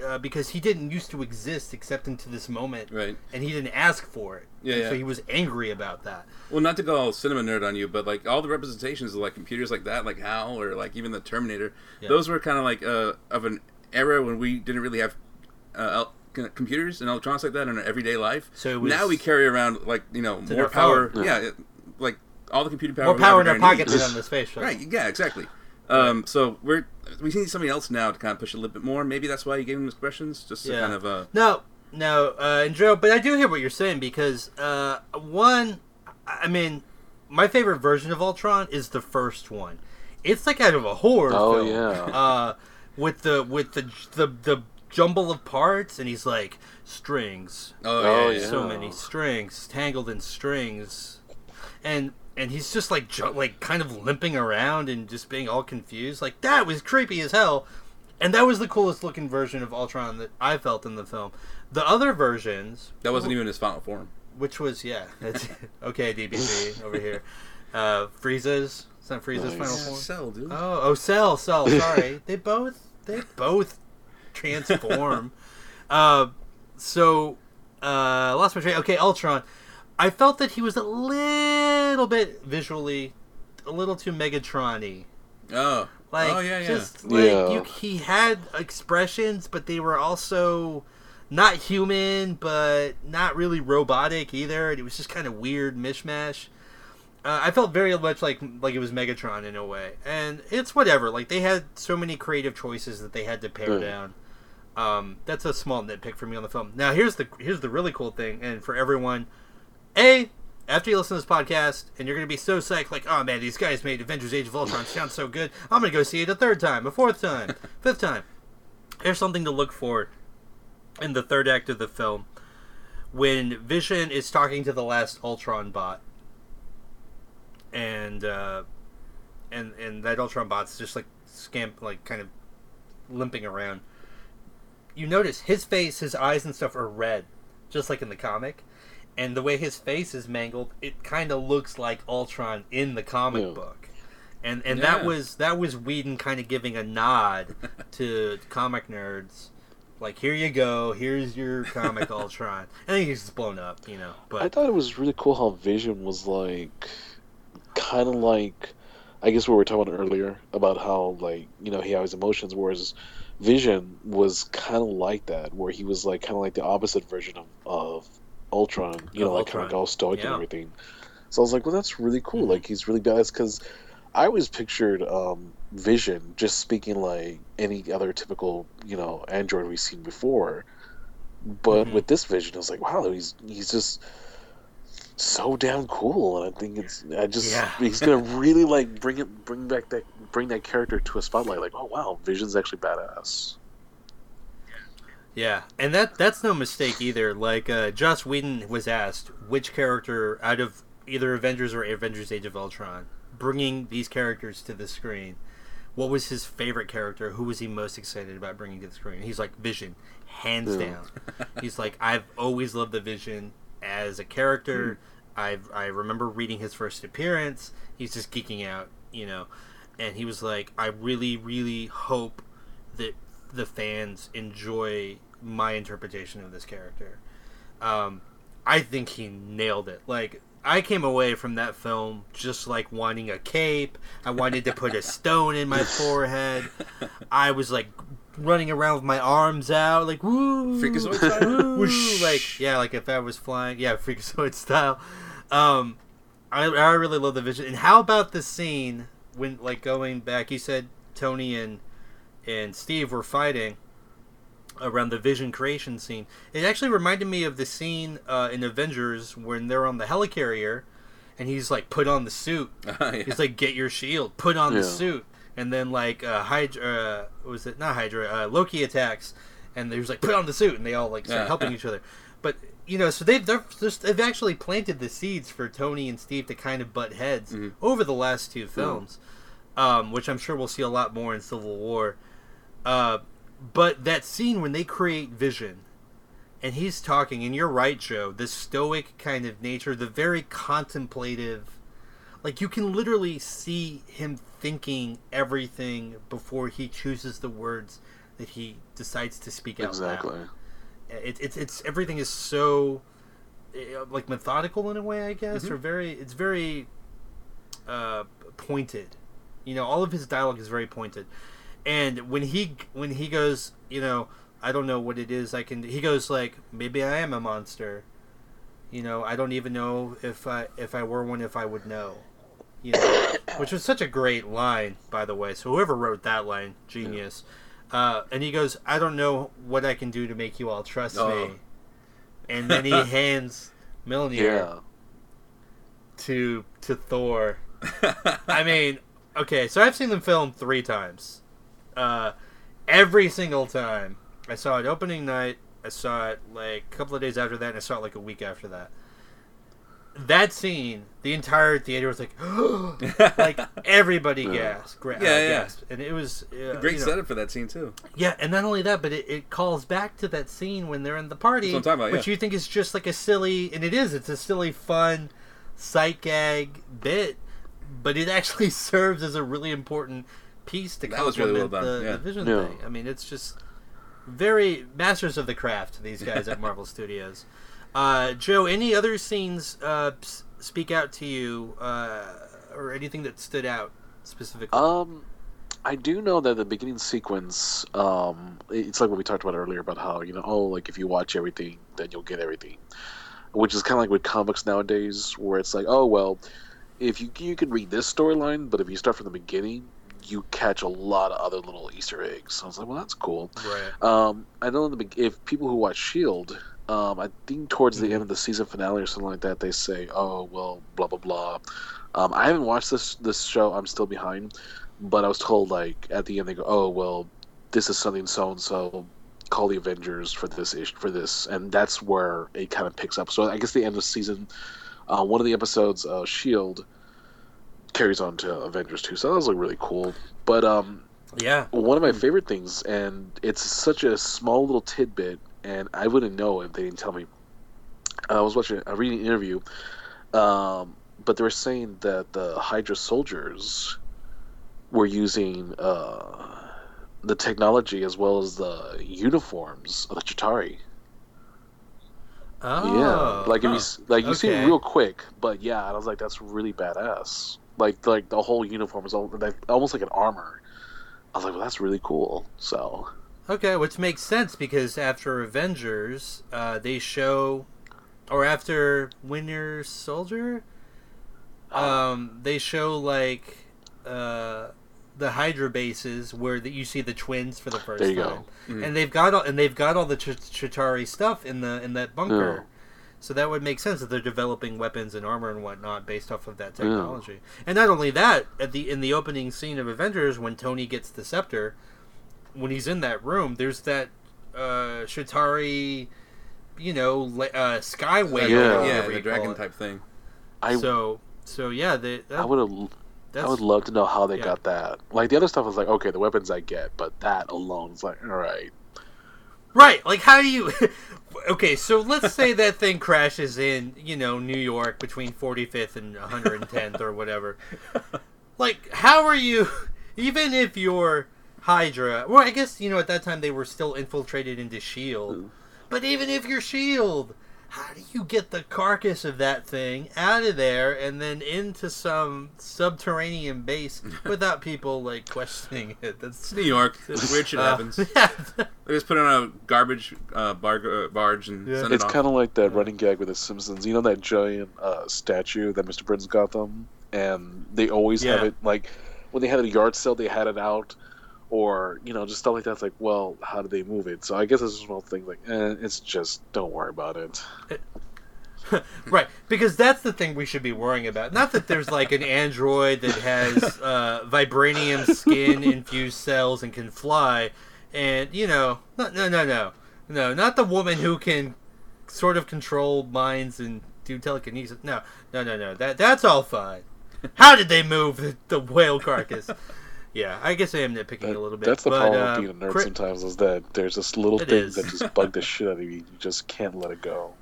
uh, because he didn't used to exist except into this moment Right. and he didn't ask for it Yeah, yeah. so he was angry about that Well, not to go all cinema nerd on you, but like all the representations of like computers like that, like HAL or like even the Terminator, Yeah. those were kind of like uh, of an era when we didn't really have uh, el- computers and electronics like that in our everyday life. So it was- now we carry around like you know more our power. phone. Yeah, like all the computer power. more power in our gonna pocket need. than on the space shuttle. Right. Yeah. Exactly. Um, so we're we need something else now to kind of push a little bit more. Maybe that's why you gave him expressions, just to Yeah. kind of uh, No, no, uh, and Joe, but I do hear what you're saying because uh, one, I mean, my favorite version of Ultron is the first one. It's like out of a horror Oh, film. yeah. Uh, with the with the the the jumble of parts, and he's like strings, oh, Oh, yeah, yeah. yeah. so many strings, tangled in strings, and and he's just like ju- like kind of limping around and just being all confused. Like that was creepy as hell, and that was the coolest looking version of Ultron that I felt in the film. The other versions, That wasn't even his final form. which was yeah, that's, okay, DBZ over here, uh, Frieza's. It's not Frieza's Nice. final form. Cell, dude. Oh, oh, Cell, Cell. Sorry, they both they both transform. uh, so uh, lost my train. Okay, Ultron. I felt that he was a little bit visually, a little too Megatron-y. Oh. Like, oh yeah, yeah. just like Yeah. you, he had expressions, but they were also not human, but not really robotic either. And it was just kind of weird mishmash. Uh, I felt very much like like it was Megatron in a way, and it's whatever. Like they had so many creative choices that they had to pare Right. down. Um, that's a small nitpick for me on the film. Now here's the here's the really cool thing, and for everyone, a after you listen to this podcast and you're gonna be so psyched, like, oh man, these guys made Avengers: Age of Ultron sound so good. I'm gonna go see it a third time, a fourth time, fifth time. Here's something to look for in the third act of the film when Vision is talking to the last Ultron bot, and uh, and and that Ultron bot's just like scamp, like kind of limping around. You notice his face, his eyes, and stuff are red, just like in the comic. And the way his face is mangled, it kind of looks like Ultron in the comic Yeah. book. And and that was that was Whedon kind of giving a nod to comic nerds, like here you go, here's your comic Ultron. And then he's just blown up, you know. But I thought it was really cool how Vision was like, kind of like, I guess what we were talking about earlier about how like you know he has emotions, whereas Vision was kind of like that, where he was like kind of like the opposite version of, of Ultron, you know, like kind of all stoic and everything. So I was like, well, that's really cool. Mhm. Like he's really badass because I always pictured um, Vision just speaking like any other typical you know android we've seen before. But Mhm. with this Vision, I was like, wow, he's he's just so damn cool, and I think it's I just Yeah. he's gonna really like bring it bring back that bring that character to a spotlight. Like, oh wow, Vision's actually badass. Yeah, and that that's no mistake either. Like uh, Joss Whedon was asked which character out of either Avengers or Avengers: Age of Ultron, bringing these characters to the screen, what was his favorite character? Who was he most excited about bringing to the screen? He's like Vision, hands Yeah. down. He's like I've always loved the Vision as a character. I I remember reading his first appearance. He's just geeking out, you know, and he was like, I really really hope that the fans enjoy my interpretation of this character. Um, I think he nailed it. Like I came away from that film just like wanting a cape. I wanted to put a stone in my forehead. I was like running around with my arms out, like woo, Freakazoid style? whoosh. like yeah, like if I was flying, yeah, Freakazoid style. Um, I I really love the vision. And how about the scene when like going back? You said Tony and and Steve were fighting around the vision creation scene. It actually reminded me of the scene uh, in Avengers when they're on the helicarrier and he's like, put on the suit. Yeah. He's like, get your shield, put on the suit. And then like uh, Hydra, uh, what was it not Hydra? Uh, Loki attacks, and there's like, put on the suit, and they all like start Yeah. helping each other. But you know, so they've they're just, they've actually planted the seeds for Tony and Steve to kind of butt heads Mhm. over the last two films, um, which I'm sure we'll see a lot more in Civil War. Uh, but that scene when they create Vision, and he's talking, and you're right, Joe. The stoic kind of nature, the very contemplative, like you can literally see him thinking everything before he chooses the words that he decides to speak out Exactly. loud. It, it's it's everything is so uh, like methodical in a way, I guess, or very it's very uh, pointed. You know, all of his dialogue is very pointed. And when he when he goes, you know, I don't know what it is I can. He goes like, maybe I am a monster. You know, I don't even know if I if I were one, if I would know. You know, which was such a great line, by the way. So whoever wrote that line, genius. Uh, and he goes, I don't know what I can do to make you all trust Oh. me. And then he hands Mjolnir Yeah. to to Thor. I mean, okay, so I've seen the film three times. Uh, every single time, I saw it opening night. I saw it like a couple of days after that, and I saw it like a week after that. That scene, the entire theater was like, like everybody gasped, gra- Yeah, uh, yeah. gasped, and it was uh, Great you know, setup for that scene too. yeah, and not only that, but it, it calls back to that scene when they're in the party, That's what I'm about, which yeah. you think is just like a silly, and it is. It's a silly, fun sight gag bit, but it actually serves as a really important piece to That was really well complement done, the, yeah. the vision Yeah. thing. I mean, it's just very masters of the craft. These guys at Marvel Studios. Uh, Joe, any other scenes uh, speak out to you, uh, or anything that stood out specifically? Um, I do know that the beginning sequence, um, it's like what we talked about earlier about how you know, oh, like if you watch everything, then you'll get everything, which is kind of like with comics nowadays, where it's like, oh well, if you you can read this storyline, but if you start from the beginning, you catch a lot of other little Easter eggs. So I was like, well, that's cool. right. Um, I know in the if people who watch Shield, um, I think towards the end of the season finale or something like that, they say, "Oh well, blah blah blah." Um, I haven't watched this this show. I'm still behind, but I was told like at the end they go, "Oh well, this is something so and so." Call the Avengers for this ish for this, and that's where it kind of picks up. So I guess the end of season, uh, one of the episodes, uh, Shield, carries on to Avengers two. So that was like really cool. But um, Yeah. one of my favorite things, and it's such a small little tidbit, and I wouldn't know if they didn't tell me. I was watching, I reading an interview, um, but they were saying that the Hydra soldiers were using uh, the technology as well as the uniforms of the Chitauri. Oh, yeah, like if you huh. s like you see it real quick, but yeah, I was like, that's really badass. Like like the whole uniform is almost like an armor. I was like, well, that's really cool. So Okay, which makes sense because after Avengers, uh, they show, or after Winter Soldier, um, they show like uh, the Hydra bases where the, you see the twins for the first There you time, go. Mhm. and they've got all and they've got all the Ch- Chitauri stuff in the in that bunker. So that would make sense that they're developing weapons and armor and whatnot based off of that technology. And not only that, at the in the opening scene of Avengers, when Tony gets the scepter, when he's in that room, there's that uh, Chitauri, you know, la- uh, skyway. Yeah. or yeah, the dragon it. type thing. I So, so yeah, they, that, I would have. I would love to know how they yeah. got that. Like the other stuff was like, okay, the weapons I get, but that alone is like, all right. Right. Like, how do you? okay, so let's say that thing crashes in, you know, New York between 45th and 110th or whatever. Like, how are you? Even if you're Hydra, well, I guess you know at that time they were still infiltrated into Shield. But even if you're Shield, how do you get the carcass of that thing out of there and then into some subterranean base without people like questioning it? That's New York. Weird shit uh, happens. yeah. They just put it on a garbage uh, bar- uh, barge and Yeah. send It's it off. It's kind of like that running gag with the Simpsons. You know that giant uh, statue that Mr. Burns got them, and they always have it like when they had a yard sale, they had it out, or you know just stuff like that. It's like, well, how did they move it? So I guess it's just one of those things like, eh, it's just don't worry about it. Right, because that's the thing we should be worrying about. Not that there's like an android that has uh, vibranium skin infused cells and can fly, and you know, no, no, no, no, no, not the woman who can sort of control minds and do telekinesis. No, no, no, no. That that's all fine. How did they move the, the whale carcass? Yeah, I guess I am nitpicking That- a little bit. that's the but, problem uh, with being a nerd sometimes is that there's just little It things is. that just bug the shit out of you. You just can't let it go.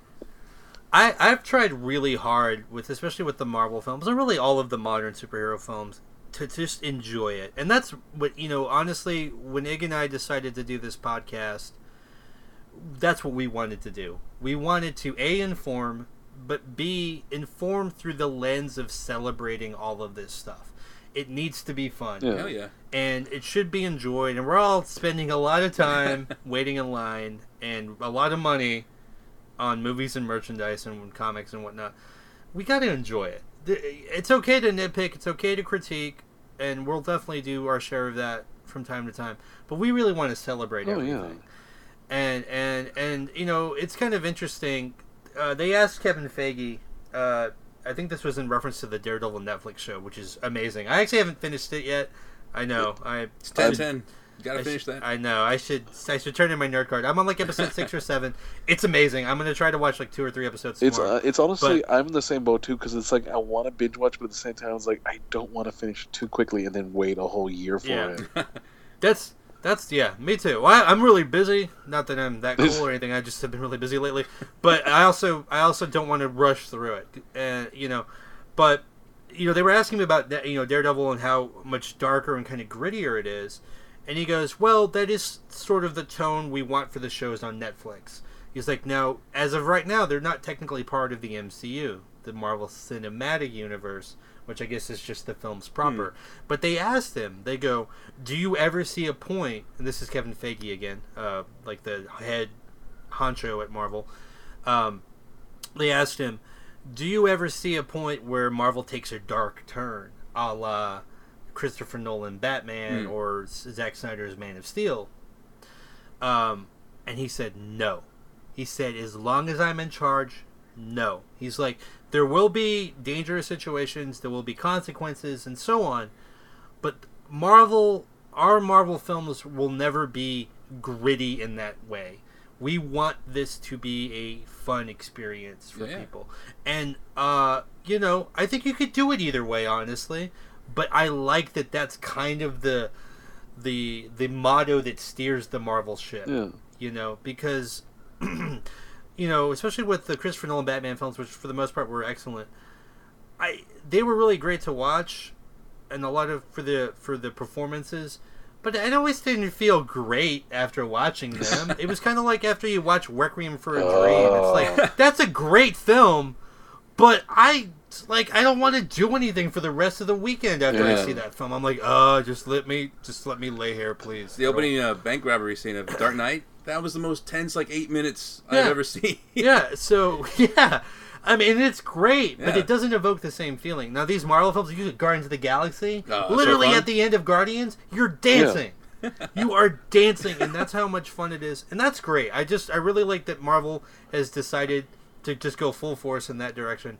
I, I've tried really hard with especially with the Marvel films and really all of the modern superhero films to just enjoy it. And that's what you know, honestly, when Ig and I decided to do this podcast, that's what we wanted to do. We wanted to A inform, but B inform through the lens of celebrating all of this stuff. It needs to be fun Yeah. Hell yeah. and it should be enjoyed. And we're all spending a lot of time waiting in line and a lot of money on movies and merchandise and comics and whatnot. We got to enjoy it. It's okay to nitpick. It's okay to critique, and we'll definitely do our share of that from time to time. But we really want to celebrate Oh, everything. yeah. And and and you know, it's kind of interesting. Uh, they asked Kevin Feige. Uh, I think this was in reference to the Daredevil Netflix show, which is amazing. I actually haven't finished it yet. I know. I It's 10 10. You gotta I finish should- that. I know. I should. I should turn in my nerd card. I'm on like episode six or seven. It's amazing. I'm gonna try to watch like two or three episodes It's uh, it's honestly I'm in the same boat too because it's like I want to binge watch, but at the same time it's like I don't want to finish it too quickly and then wait a whole year for Yeah. it. That's that's yeah. Me too. Well, I, I'm really busy. Not that I'm that cool or anything. I just have been really busy lately. But I also I also don't want to rush through it. And you know, but you know they were asking me about you know Daredevil and how much darker and kind of grittier it is. And he goes, "Well, that is sort of the tone we want for the shows on Netflix." He's like, "Now, as of right now, they're not technically part of the MCU, the Marvel Cinematic Universe, which I guess is just the films proper." But they asked him, they go, "Do you ever see a point?" And this is Kevin Feige again, uh, like the head honcho at Marvel. Um, they asked him, "Do you ever see a point where Marvel takes a dark turn, a la Christopher Nolan Batman Hmm. or Zack Snyder's Man of Steel?" Um, and he said, "No." He said, "As long as I'm in charge, no." He's like, "There will be dangerous situations, there will be consequences, and so on." But Marvel, our Marvel films will never be gritty in that way. We want this to be a fun experience for Yeah. people. And, uh, you know, I think you could do it either way, honestly. But I like that that's kind of the the the motto that steers the Marvel ship Yeah. you know, because you know, especially with the Christopher Nolan Batman films, which for the most part were excellent. I they were really great to watch, and a lot of for the for the performances. But I always didn't feel great after watching them. it was kind of like after you watch Requiem for a Dream. It's like that's a great film, but I like I don't want to do anything for the rest of the weekend after I see that film. I'm like, oh, just let me just let me lay here, please. the opening uh, bank robbery scene of Dark Knight, that was the most tense, like, eight minutes I've ever seen. yeah, so yeah. I mean, it's great, but it doesn't evoke the same feeling. Now, these Marvel films, you get Guardians of the Galaxy. Oh, so literally fun. at the end of Guardians, you're dancing. you are dancing, and that's how much fun it is, and that's great. I just, I really like that Marvel has decided to just go full force in that direction.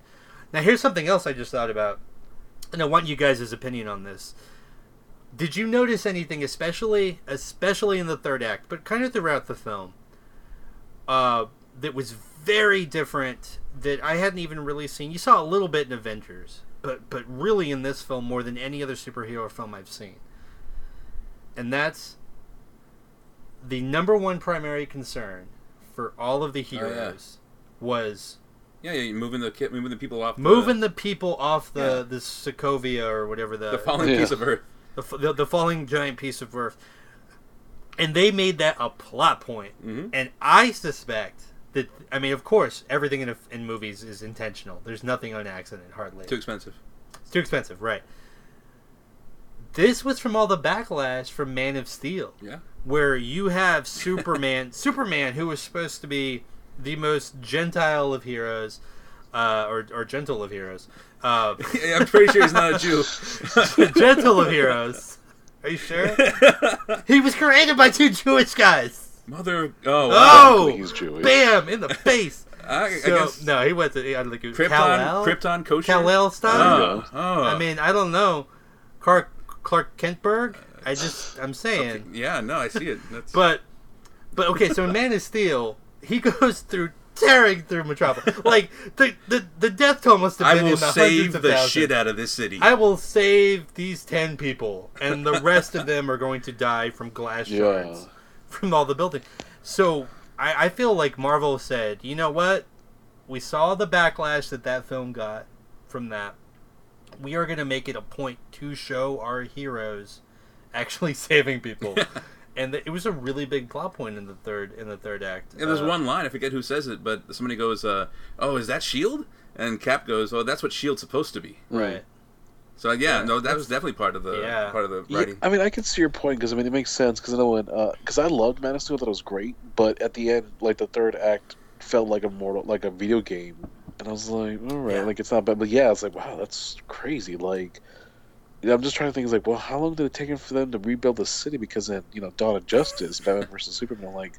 Now, here's something else I just thought about, and I want you guys' opinion on this. Did you notice anything, especially especially in the third act, but kind of throughout the film, uh, that was very different that I hadn't even really seen? You saw a little bit in Avengers, but but really in this film more than any other superhero film I've seen, and that's the number one primary concern for all of the yeah. heroes was Yeah, yeah, you're moving the kid, moving the people off. moving the people off the Yeah. the Sokovia or whatever the the, the falling Yeah. piece of earth. The, the, the falling giant piece of earth, and they made that a plot point. Mhm. And I suspect that I mean, of course, everything in a, in movies is intentional. There's nothing on accident, hardly. Too expensive. It's too expensive, right? This was from all the backlash from Man of Steel, Yeah. where you have Superman, Superman, who was supposed to be the most gentile of heroes, uh, or or gentle of heroes, uh, Yeah, I'm pretty sure he's not a Jew. gentle of heroes. Are you sure? He was created by two Jewish guys. Mother. Oh. Wow. Oh, He's Jewish. bam in the face. I, I guess no, he went to I think it was Krypton. Kal-El? Krypton kosher. Kal-El style. Oh. oh. I mean, I don't know. Clark Clark Kentberg. I just I'm saying, Yeah. No, I see it. That's, but but okay. So in Man of Steel, he goes through tearing through Metropolis. Like the the the death toll must have been. I been will in the save the thousands. shit out of this city. I will save these ten people, and the rest of them are going to die from glass Yeah. shards from all the building. So I, I feel like Marvel said, you know what? We saw the backlash that that film got from that. We are going to make it a point to show our heroes actually saving people. and it was a really big plot point in the third in the third act. And there's Uh, one line I forget who says it, but somebody goes, uh, "Oh, is that Shield?" And Cap goes, "Oh, that's what Shield's supposed to be." right. So yeah, Yeah, no, that was definitely part of the Yeah. part of the Yeah, writing. I mean, I can see your point because I mean it makes sense because I know when because I loved Man of Steel, that was great, but at the end, like the third act felt like a mortal, like a video game, and I was like, all right, Yeah. like it's not bad, but yeah, it's like wow, that's crazy. Like, yeah, I'm just trying to think, it's like, well, how long did it take him for them to rebuild the city? Because then you know, Dawn of Justice, Batman versus Superman, like,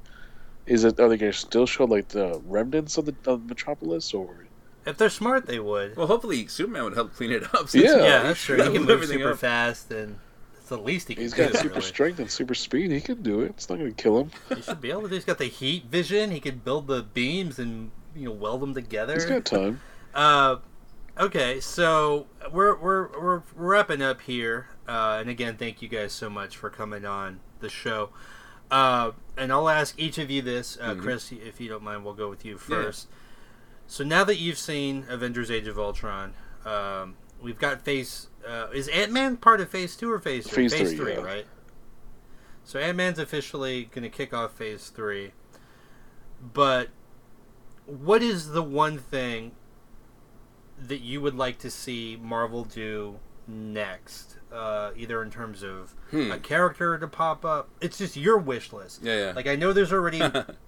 is it are they going to still show like the remnants of the of Metropolis or? If they're smart, they would. Well, hopefully Superman would help clean it up. since Yeah. yeah, that's true. He can move everything super up. fast, and it's the least he can He's do. got super really. strength and super speed. He can do it. It's not going to kill him. He should be able to. He's got the heat vision. He could build the beams and you know weld them together. He's got time. Uh, okay, so we're we're we're wrapping up here, uh, and again, thank you guys so much for coming on the show. Uh, and I'll ask each of you this, uh, Mhm. Chris, if you don't mind, we'll go with you Yeah. first. So now that you've seen Avengers: Age of Ultron, um, we've got Phase. Uh, is Ant Man part of Phase Two or Phase Three? Phase three, yeah. right? So Ant Man's officially going to kick off Phase Three, but what is the one thing that you would like to see Marvel do next? Uh, either in terms of Hmm. a character to pop up. It's just your wish list. Yeah, yeah. Like I know there's already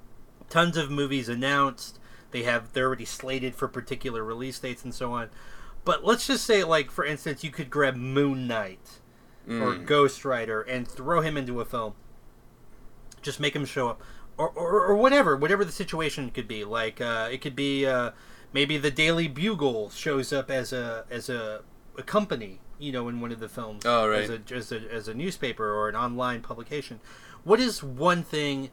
tons of movies announced. They have they're already slated for particular release dates and so on. But let's just say, like for instance, you could grab Moon Knight or Mm. Ghost Rider and throw him into a film. Just make him show up, or or, or whatever, whatever the situation could be. Like uh, it could be uh, maybe the Daily Bugle shows up as a as a, a company, you know, in one of the films. Oh, right. As a, as a as a newspaper or an online publication. What is one thing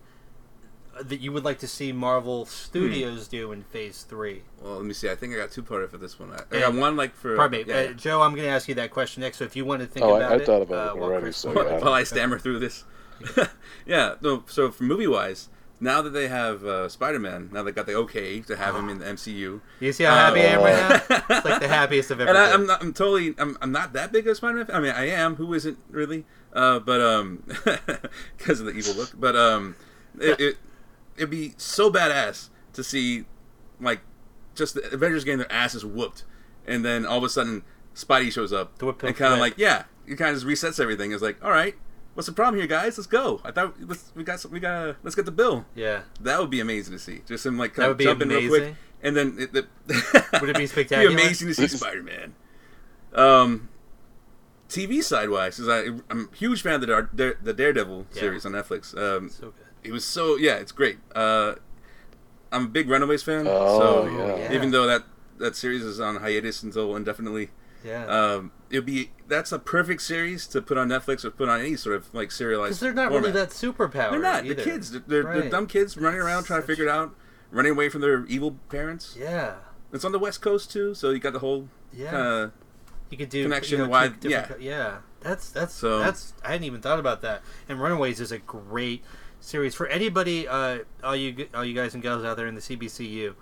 that you would like to see Marvel Studios do in Phase Three? Well, let me see. I think I got two parter for this one. I, I got one like for. Pardon me, yeah, uh, Joe. I'm going to ask you that question next. So if you want to think Oh, about I it, thought about uh, it while already, Chris- so while, yeah. while I stammer through this. yeah, no. So for movie wise, now that they have uh, Spider Man, now they got the okay to have him in the MCU. You see how happy I am right now? It's like the happiest I've ever and I. I'm not. I'm totally. I'm, I'm not that big of a Spider-Man fan. I mean, I am. Who isn't really? Uh, but um, because of the evil look. But um, it, it it'd be so badass to see, like, just the Avengers getting their asses whooped, and then all of a sudden Spidey shows up and kind of like, yeah, it kind of just resets everything. It's like, all right. What's the problem here, guys? Let's go. I thought let's, we got some, we got a let's get the bill. yeah. That would be amazing to see. Just him like That kind would of be in real quick, and then it, the, Would it be It'd spectacular? be amazing to see Spider Man. Um, TV side wise, because I'm a huge fan of the, Dar- Dare, the Daredevil Yeah. series on Netflix. Um, So good. it was so yeah, it's great. Uh, I'm a big Runaways fan. Oh, so yeah. Yeah. even though that that series is on hiatus until indefinitely, Yeah. um, it'd be that's a perfect series to put on Netflix or put on any sort of like serialized. Because they're not format. really that superpowered. They're not. Either. The kids. They're, they're, they're dumb kids running around trying to figure it out, running away from their evil parents. Yeah. It's on the West Coast too, so you got the whole Yeah. You could do connection You know, why- different co- yeah. That's that's So- that's. I hadn't even thought about that. And Runaways is a great series for anybody. Uh, all you all you guys and gals out there in the CBCU.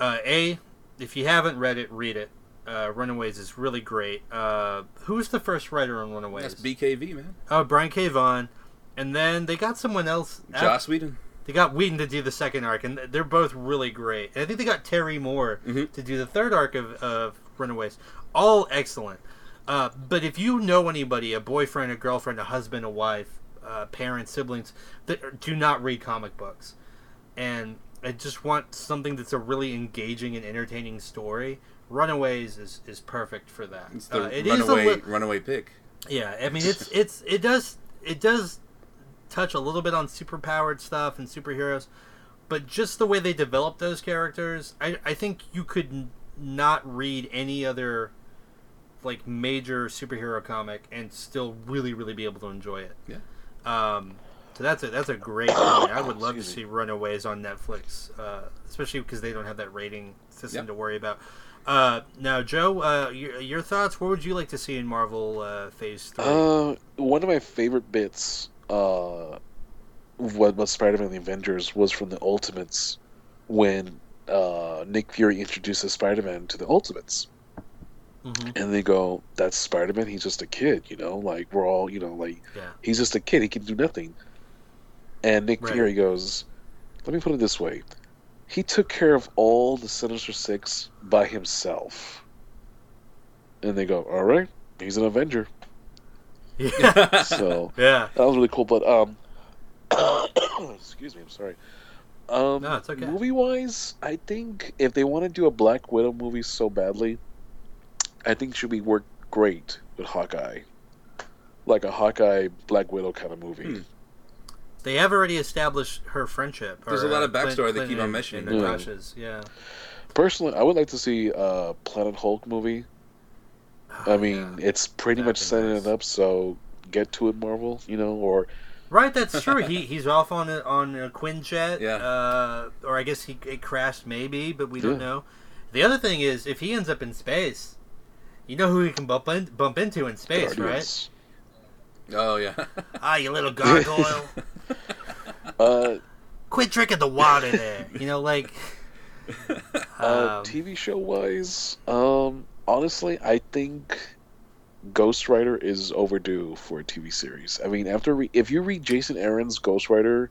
Uh, a, if you haven't read it, read it. Uh, Runaways is really great. Uh, who's the first writer on Runaways? that's BKV man. Oh, Brian K. Vaughan. And then they got someone else. Joss Whedon. They got Whedon to do the second arc, and they're both really great. And I think they got Terry Moore Mhm. to do the third arc of, of Runaways. All excellent. Uh, but if you know anybody, a boyfriend, a girlfriend, a husband, a wife, uh, parents, siblings, that do not read comic books, and I just want something that's a really engaging and entertaining story, Runaways is, is perfect for that. It's the Uh, it is a runaway li- runaway pick. yeah, I mean it's it's it does it does touch a little bit on superpowered stuff and superheroes, but just the way they develop those characters, I I think you could n- not read any other like major superhero comic and still really really be able to enjoy it. Yeah. Um, so that's a that's a great. I would love to Excuse me. see Runaways on Netflix, uh, especially because they don't have that rating system Yep. to worry about. Uh, now, Joe, uh, your, your thoughts? What would you like to see in Marvel uh, Phase Three? Uh, one of my favorite bits, uh, what was Spider-Man and the Avengers was from the Ultimates, when uh, Nick Fury introduces Spider-Man to the Ultimates, Mhm. and they go, "That's Spider-Man. He's just a kid, you know. Like we're all, you know, like Yeah. he's just a kid. He can do nothing." And Nick Right. Fury goes, "Let me put it this way: he took care of all the Sinister Six by himself." And they go, "All right, he's an Avenger." Yeah. So. yeah. That was really cool, but um, excuse me, I'm sorry. Um, No, it's okay. Movie wise, I think if they want to do a Black Widow movie so badly, I think it should be work great with Hawkeye, like a Hawkeye Black Widow kind of movie. Hmm. They have already established her friendship. There's or, a lot uh, of backstory Clint- they keep on and- mentioning. and the Yeah. crushes, Yeah. Personally, I would like to see a Planet Hulk movie. I mean, it's pretty That'd much setting nice. it up, so get to it, Marvel. You know, or Right, that's true. he he's off on a, on a Quinjet. Yeah. Uh, or I guess he it crashed maybe, but we don't know. The other thing is, if he ends up in space, you know who he can bump in, bump into in space, right? Oh yeah. Ah, you little gargoyle! Uh, Quit drinking the water there. You know, like. Uh, um, TV show wise, um, honestly, I think Ghost Rider is overdue for a TV series. I mean, after re- if you read Jason Aaron's Ghost Rider,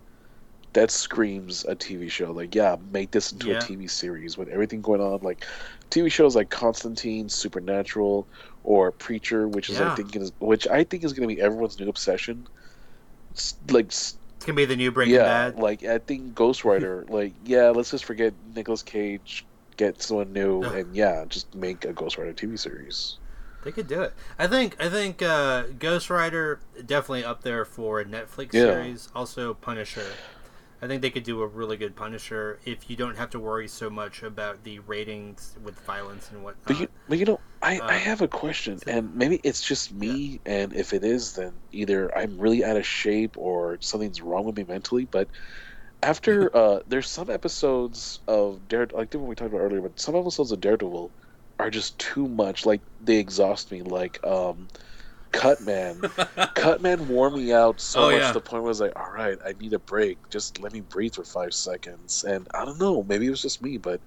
that screams a TV show. Like, yeah, make this into Yeah. a TV series with everything going on. Like, TV shows like Constantine, Supernatural, or Preacher, which is Yeah. I think is which I think is going to be everyone's new obsession. Like it's gonna be the new Breaking yeah, Bad. like I think Ghost Rider, like yeah, let's just forget Nicolas Cage, get someone new, Ugh. and yeah, just make a Ghost Rider TV series. They could do it. I think. I think uh, Ghost Rider definitely up there for a Netflix Yeah. series. Also Punisher. I think they could do a really good Punisher if you don't have to worry so much about the ratings with violence and whatnot. But you, but you know, I, Uh, I have a question, so- and maybe it's just me, and if it is, then either I'm really out of shape or something's wrong with me mentally. But after uh, there's some episodes of Daredevil, like the one we talked about earlier, but some episodes of Daredevil are just too much. Like they exhaust me. Like um, Cutman. Cutman wore me out so Oh, much yeah. to the point where I was like, all right, I need a break. Just let me breathe for five seconds. And I don't know, maybe it was just me, but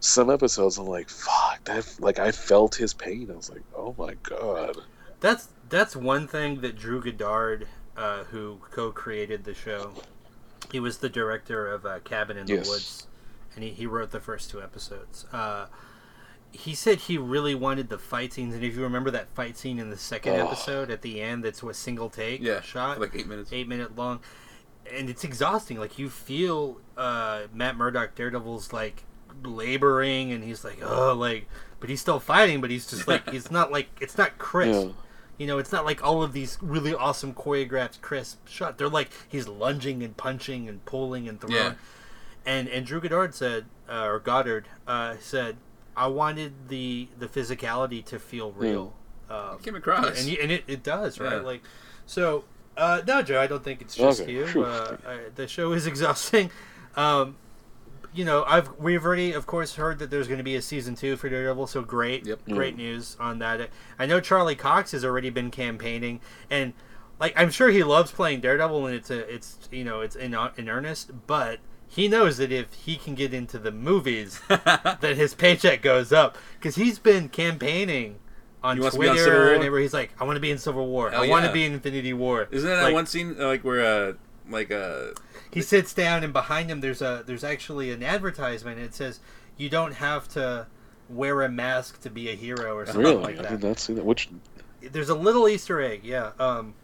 some episodes I'm like, fuck, that like I felt his pain. I was like, oh my god. That's that's one thing that Drew Goddard, uh, who co-created the show, he was the director of uh, Cabin in the Yes. Woods, and he, he wrote the first two episodes. Uh, he said he really wanted the fight scenes, and if you remember that fight scene in the second Oh. episode at the end, that's a single take yeah. shot, like eight minutes. eight minute long, and it's exhausting. Like you feel uh, Matt Murdock, Daredevil's like laboring, and he's like, oh, like, but he's still fighting, but he's just like, he's not like, it's not crisp. Yeah. You know, it's not like all of these really awesome choreographed, crisp shots. They're like he's lunging and punching and pulling and throwing. Yeah. and and Drew Goddard said, uh, or Goddard uh, said, I wanted the the physicality to feel real. Um, Came across. and, and it, it does right Yeah. like so uh, no joe i don't think it's just Okay, you uh, I, the show is exhausting um, you know i've we've already of course heard that there's going to be a season two for daredevil so great Yep. great news on that i know charlie cox has already been campaigning and like i'm sure he loves playing daredevil and it's a it's you know it's in, in earnest but he knows that if he can get into the movies that his paycheck goes up because he's been campaigning on He wants to be Twitter on Civil and everywhere. He's like, I want to be in Civil War. Hell I want to yeah. be in Infinity War. Isn't that like, one scene uh, like where uh like uh He sits down and behind him there's a there's actually an advertisement. It says you don't have to wear a mask to be a hero or something Really, like I did not see that. Which There's a little Easter egg, yeah. Um,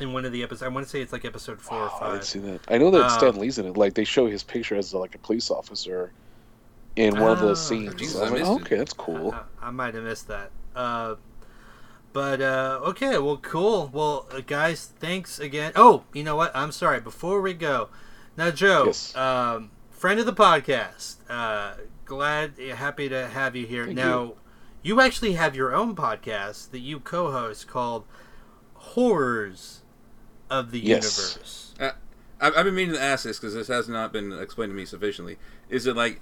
in one of the episodes, I want to say it's like episode four or five. I didn't see that. I know that Um, Stan Lee's in it. Like they show his picture as like a police officer in one of Oh, the scenes. Jesus, I I was like, missed okay, that's cool. I, I might have missed that. Uh, but uh, okay, well, cool. Well, uh, guys, thanks again. Oh, you know what? I'm sorry. Before we go, now Joe, Yes. um, friend of the podcast, uh, glad, happy to have you here. Thank now, you. actually have your own podcast that you co-host called Horrors of the Yes. Universe. I, I've been meaning to ask this because this has not been explained to me sufficiently. Is it like,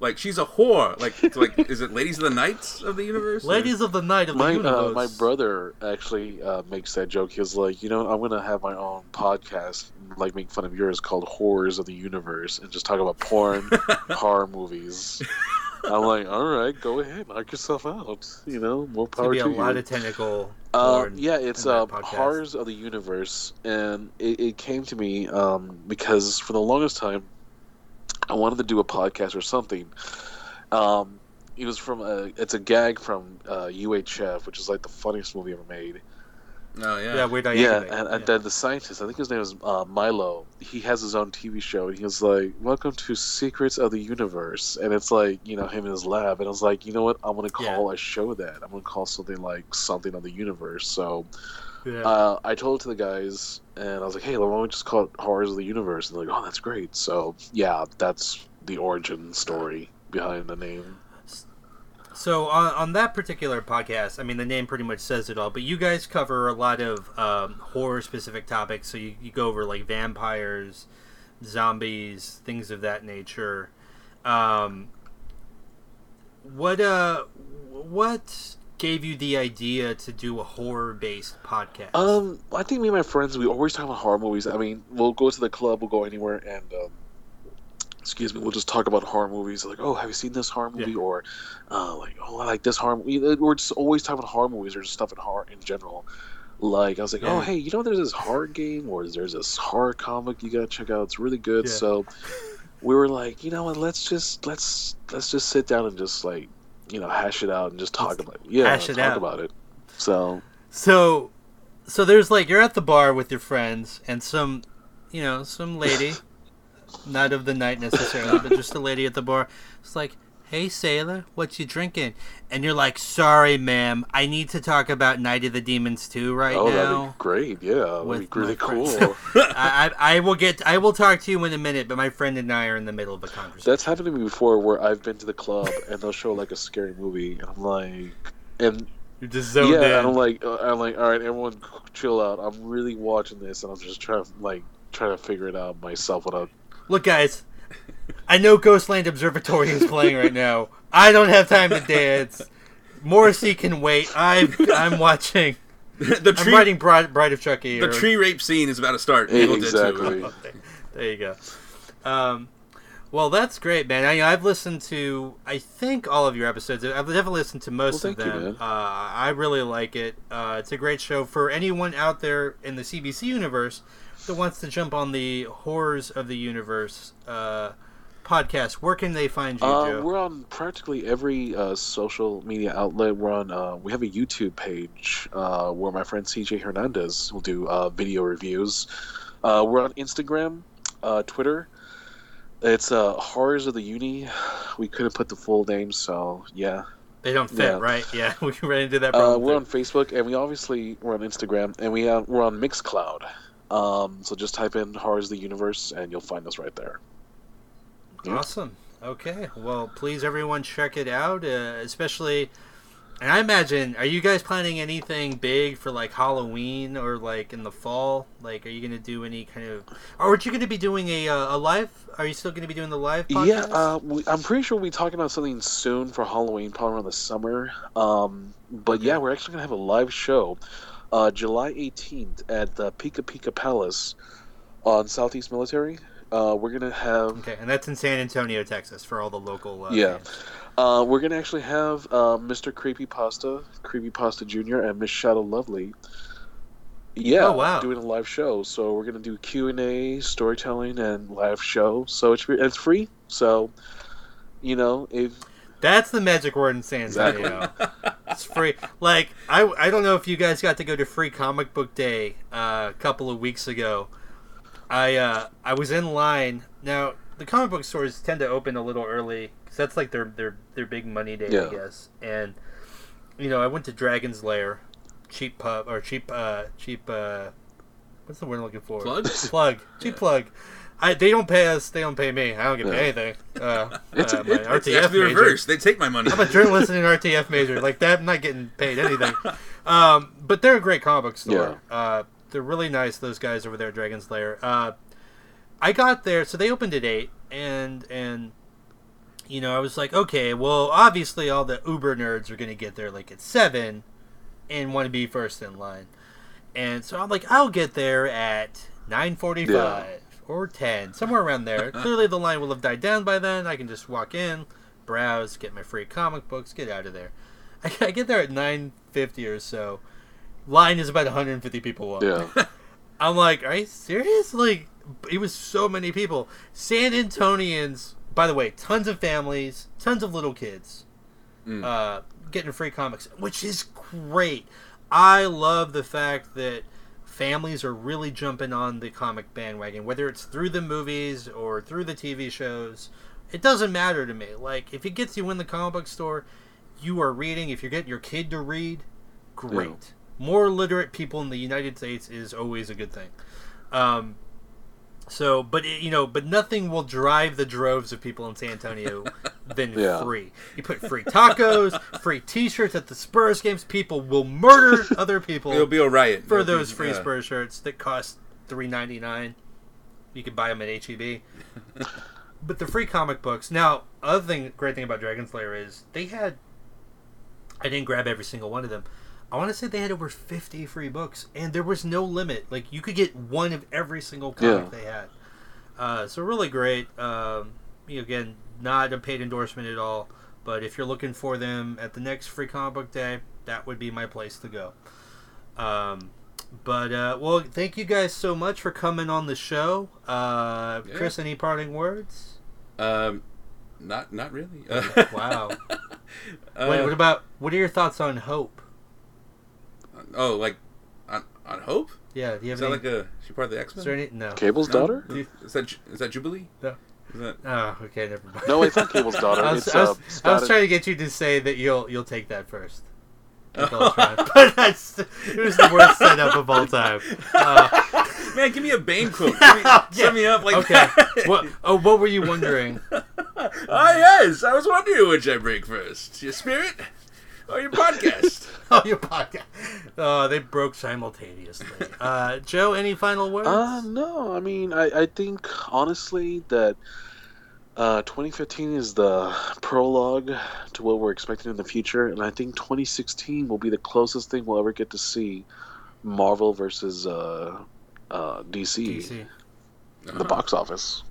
like she's a whore? Like, like is it Ladies of the Knights of the Universe? or- Ladies of the Night of My the Universe. uh, my brother actually uh, makes that joke. He's like, you know, I'm gonna have my own podcast, like make fun of yours, called Horrors of the Universe, and just talk about porn, horror movies. I'm like, all right, go ahead, knock yourself out. You know, more It's power be to a you. lot of tentacle. Uh, yeah, it's uh. Horrors of the Universe, and it, it came to me um, because for the longest time, I wanted to do a podcast or something. Um, it was from a, it's a gag from uh, UHF, which is like the funniest movie ever made. Oh yeah. Yeah, Weird Al Yeah, and, and yeah. then the scientist, I think his name is uh, Milo. He has his own TV show, and he was like, "Welcome to Secrets of the Universe," and it's like you know him in his lab, and I was like, you know what, I'm gonna Yeah. call a show that. I'm gonna call something like something of the universe. So Yeah. uh, I told it to the guys, and I was like, "Hey, why don't we just call it Horrors of the Universe?" And they're like, "Oh, that's great." So yeah, that's the origin story behind the name. So on, on that particular podcast, I mean, the name pretty much says it all. But you guys cover a lot of um, horror-specific topics. So you, you go over like vampires, zombies, things of that nature. Um, what uh, what gave you the idea to do a horror-based podcast? Um, I think me and my friends, we always talk about horror movies. I mean, we'll go to the club, we'll go anywhere, and um, excuse me, we'll just talk about horror movies. Like, oh, have you seen this horror movie? Yeah. Or, uh, like, oh, I like this horror. movie. We're just always talking about horror movies or just stuff in horror in general. Like, I was like, oh, hey, you know, there's this horror game or there's this horror comic you gotta check out. It's really good. Yeah. So, we were like, you know what? Let's just let's let's just sit down and just like, you know, hash it out and just talk Let's about it. Yeah, hash it talk out. about it. So, So, so there's like you're at the bar with your friends and some, you know, some lady, not of the night necessarily, but just a lady at the bar. It's like, "Hey sailor, what you drinking?" And you're like, "Sorry, ma'am, I need to talk about Night of the Demons too right oh, that'd be great. Yeah, that'd with be really cool. I, I, I will get, I will talk to you in a minute, but my friend and I are in the middle of a conversation. That's happened to me before, where I've been to the club and they'll show like a scary movie, and I'm like, and You're just zoned yeah, in. and I'm like, uh, I'm like, all right, everyone, chill out. I'm really watching this, and I'm just trying to like trying to figure it out myself without. Look, guys, I know Ghostland Observatory is playing right now. I don't have time to dance. Morrissey can wait. I'm I'm watching. the tree, I'm tree, writing Bride, Bride of Chucky. the or- tree rape scene is about to start. Hey, Evil Dead 2. exactly. There, there you go. Um, well, that's great, man. I, I've listened to I think all of your episodes. I've definitely listened to most Well, of thank you, them. man. Uh, I really like it. Uh, it's a great show for anyone out there in the CBC universe that wants to jump on the horrors of the universe uh, podcast. Where can they find you, Uh, we're on practically every uh, social media outlet. We're on. Uh, we have a YouTube page uh, where my friend CJ Hernandez will do uh, video reviews. Uh, we're on Instagram, uh, Twitter. It's uh, Horrors of the Uni. We couldn't put the full name, so yeah. They don't fit, yeah. right? Yeah, we ran into that Uh, we're on Facebook, and we obviously we're on Instagram, and we have, we're on Mixcloud. Um, so just type in Horrors of the Universe, and you'll find us right there. Awesome. Okay. Well, please everyone check it out, uh, especially. And I imagine, are you guys planning anything big for like Halloween or like in the fall? Like, are you gonna do any kind of, or are you gonna be doing a uh, a live? Are you still gonna be doing the live? Podcast? Yeah, uh, we, I'm pretty sure we'll be talking about something soon for Halloween, probably around the summer. Um, but yeah, we're actually gonna have a live show, uh, July 18th at the Pika Pika Palace on Southeast Military. Uh, we're gonna have Okay, and that's in San Antonio, Texas, for all the local. Uh, Yeah. uh, we're gonna actually have uh, Mr. Creepy Pasta, Creepy Pasta Jr. and Miss Shadow Lovely. Yeah, Oh, wow. doing a live show. So we're gonna do Q and A, storytelling, and live show. So it's it's free. So, you know, if That's the magic word in San Antonio. it's free. Like I, I don't know if you guys got to go to Free Comic Book Day uh, a couple of weeks ago. I uh, I was in line. Now the comic book stores tend to open a little early because that's like their their their big money day, I guess. And you know, I went to Dragon's Lair, cheap pub or cheap uh cheap uh, what's the word I'm looking for? Plug? Plug. Cheap Yeah. plug. I, they don't pay us. They don't pay me. I don't get Yeah. paid anything. Uh, It's- uh, my it- It's RTF actually major. reversed. They take my money. I'm a journalist and an RTF major. Like that, I'm not getting paid anything. Um, but they're a great comic book store. Uh, they're really nice. Those guys over there at Dragon's Lair. Uh, I got there, so they opened at eight, and and you know I was like, okay, well, obviously all the Uber nerds are gonna get there like at seven, and want to be first in line, and so I'm like, I'll get there at nine forty-five. Or 10, somewhere around there. Clearly, the line will have died down by then. I can just walk in, browse, get my free comic books, get out of there. I, I get there at 9.50 or so. Line is about 150 people long. yeah, I'm like, are you serious? Like, it was so many people. San Antonians, by the way, tons of families, tons of little kids, Mm. uh, getting free comics, which is great. I love the fact that families are really jumping on the comic bandwagon, whether it's through the movies or through the TV shows. It doesn't matter to me. Like, if it gets you in the comic book store, you are reading. If you're getting your kid to read, great. More literate people in the United States is always a good thing. Um, so, but it, you know, but nothing will drive the droves of people in San Antonio than Yeah. free. You put free tacos, free T-shirts at the Spurs games. People will murder other people It'll be a riot for It'll be- those free yeah. Spurs shirts that cost three ninety nine. You can buy them at HEB. but the free comic books. Now, other thing, great thing about Dragon's Lair is they had. I didn't grab every single one of them. I want to say they had over fifty free books, and there was no limit. Like you could get one of every single comic Yeah. they had. Uh, so really great. Um, you know, again, not a paid endorsement at all. But if you're looking for them at the next free comic book day, that would be my place to go. Um, but uh, well, thank you guys so much for coming on the show. Uh, Yeah. Chris, any parting words? Um, not not really. Wow. Uh, Wait, what about what are your thoughts on Hope? Oh, like on, on Hope? Yeah, do you have Is that like a she part of the X is there Men? any? No. Cable's No? daughter? You- Is that Ju- is that Jubilee? No. Is that Oh, okay, never mind. No, it's not Cable's daughter. I was, it's I was, uh, I was trying to get you to say that you'll you'll take that first. Like Oh. But that's it was the worst setup of all time. Uh, Man, give me a Bane quote. Give me, Yeah. Set me up like okay. that. What? Oh, what were you wondering? Ah, yes. I was wondering which I break first. Your spirit or your podcast? Oh, your podcast. Oh, they broke simultaneously. Uh, Joe, any final words? Uh, no, I mean, I, I think honestly that uh, 2015 is the prologue to what we're expecting in the future, and I think 2016 will be the closest thing we'll ever get to see Marvel versus uh, uh, DC, DC. in Uh-huh. the box office.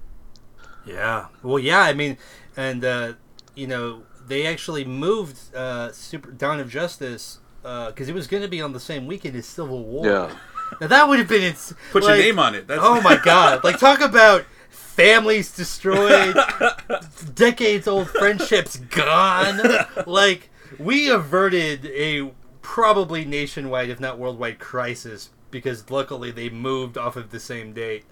Yeah. Well, yeah. I mean, and uh, you know, they actually moved uh, Super Dawn of Justice because it was going to be on the same weekend as Civil War. Yeah. Now that would have been ins- Put like, your name on it. That's Oh my god! Like talk about families destroyed, decades old friendships gone. Like we averted a probably nationwide, if not worldwide, crisis because luckily they moved off of the same date.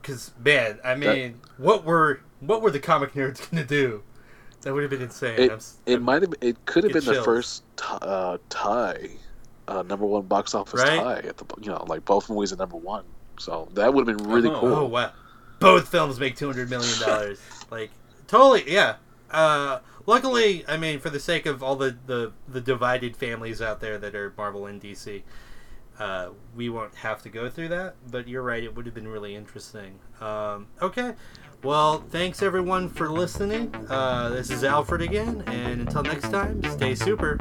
Because man, I mean, what were what were the comic nerds gonna do? That would have been insane. It, I'm, it I'm, might have. It could have been chills. the first t- uh, tie, uh, number one box office right? tie at the you know like both movies at number one. So that would have been really oh, cool. Oh wow! Both films make two hundred million dollars. like totally, yeah. Uh, luckily, I mean, for the sake of all the, the, the divided families out there that are Marvel and DC, uh, we won't have to go through that. But you're right; it would have been really interesting. Um, okay, well, thanks everyone for listening. Uh, this is Alfred again, and until next time, stay super.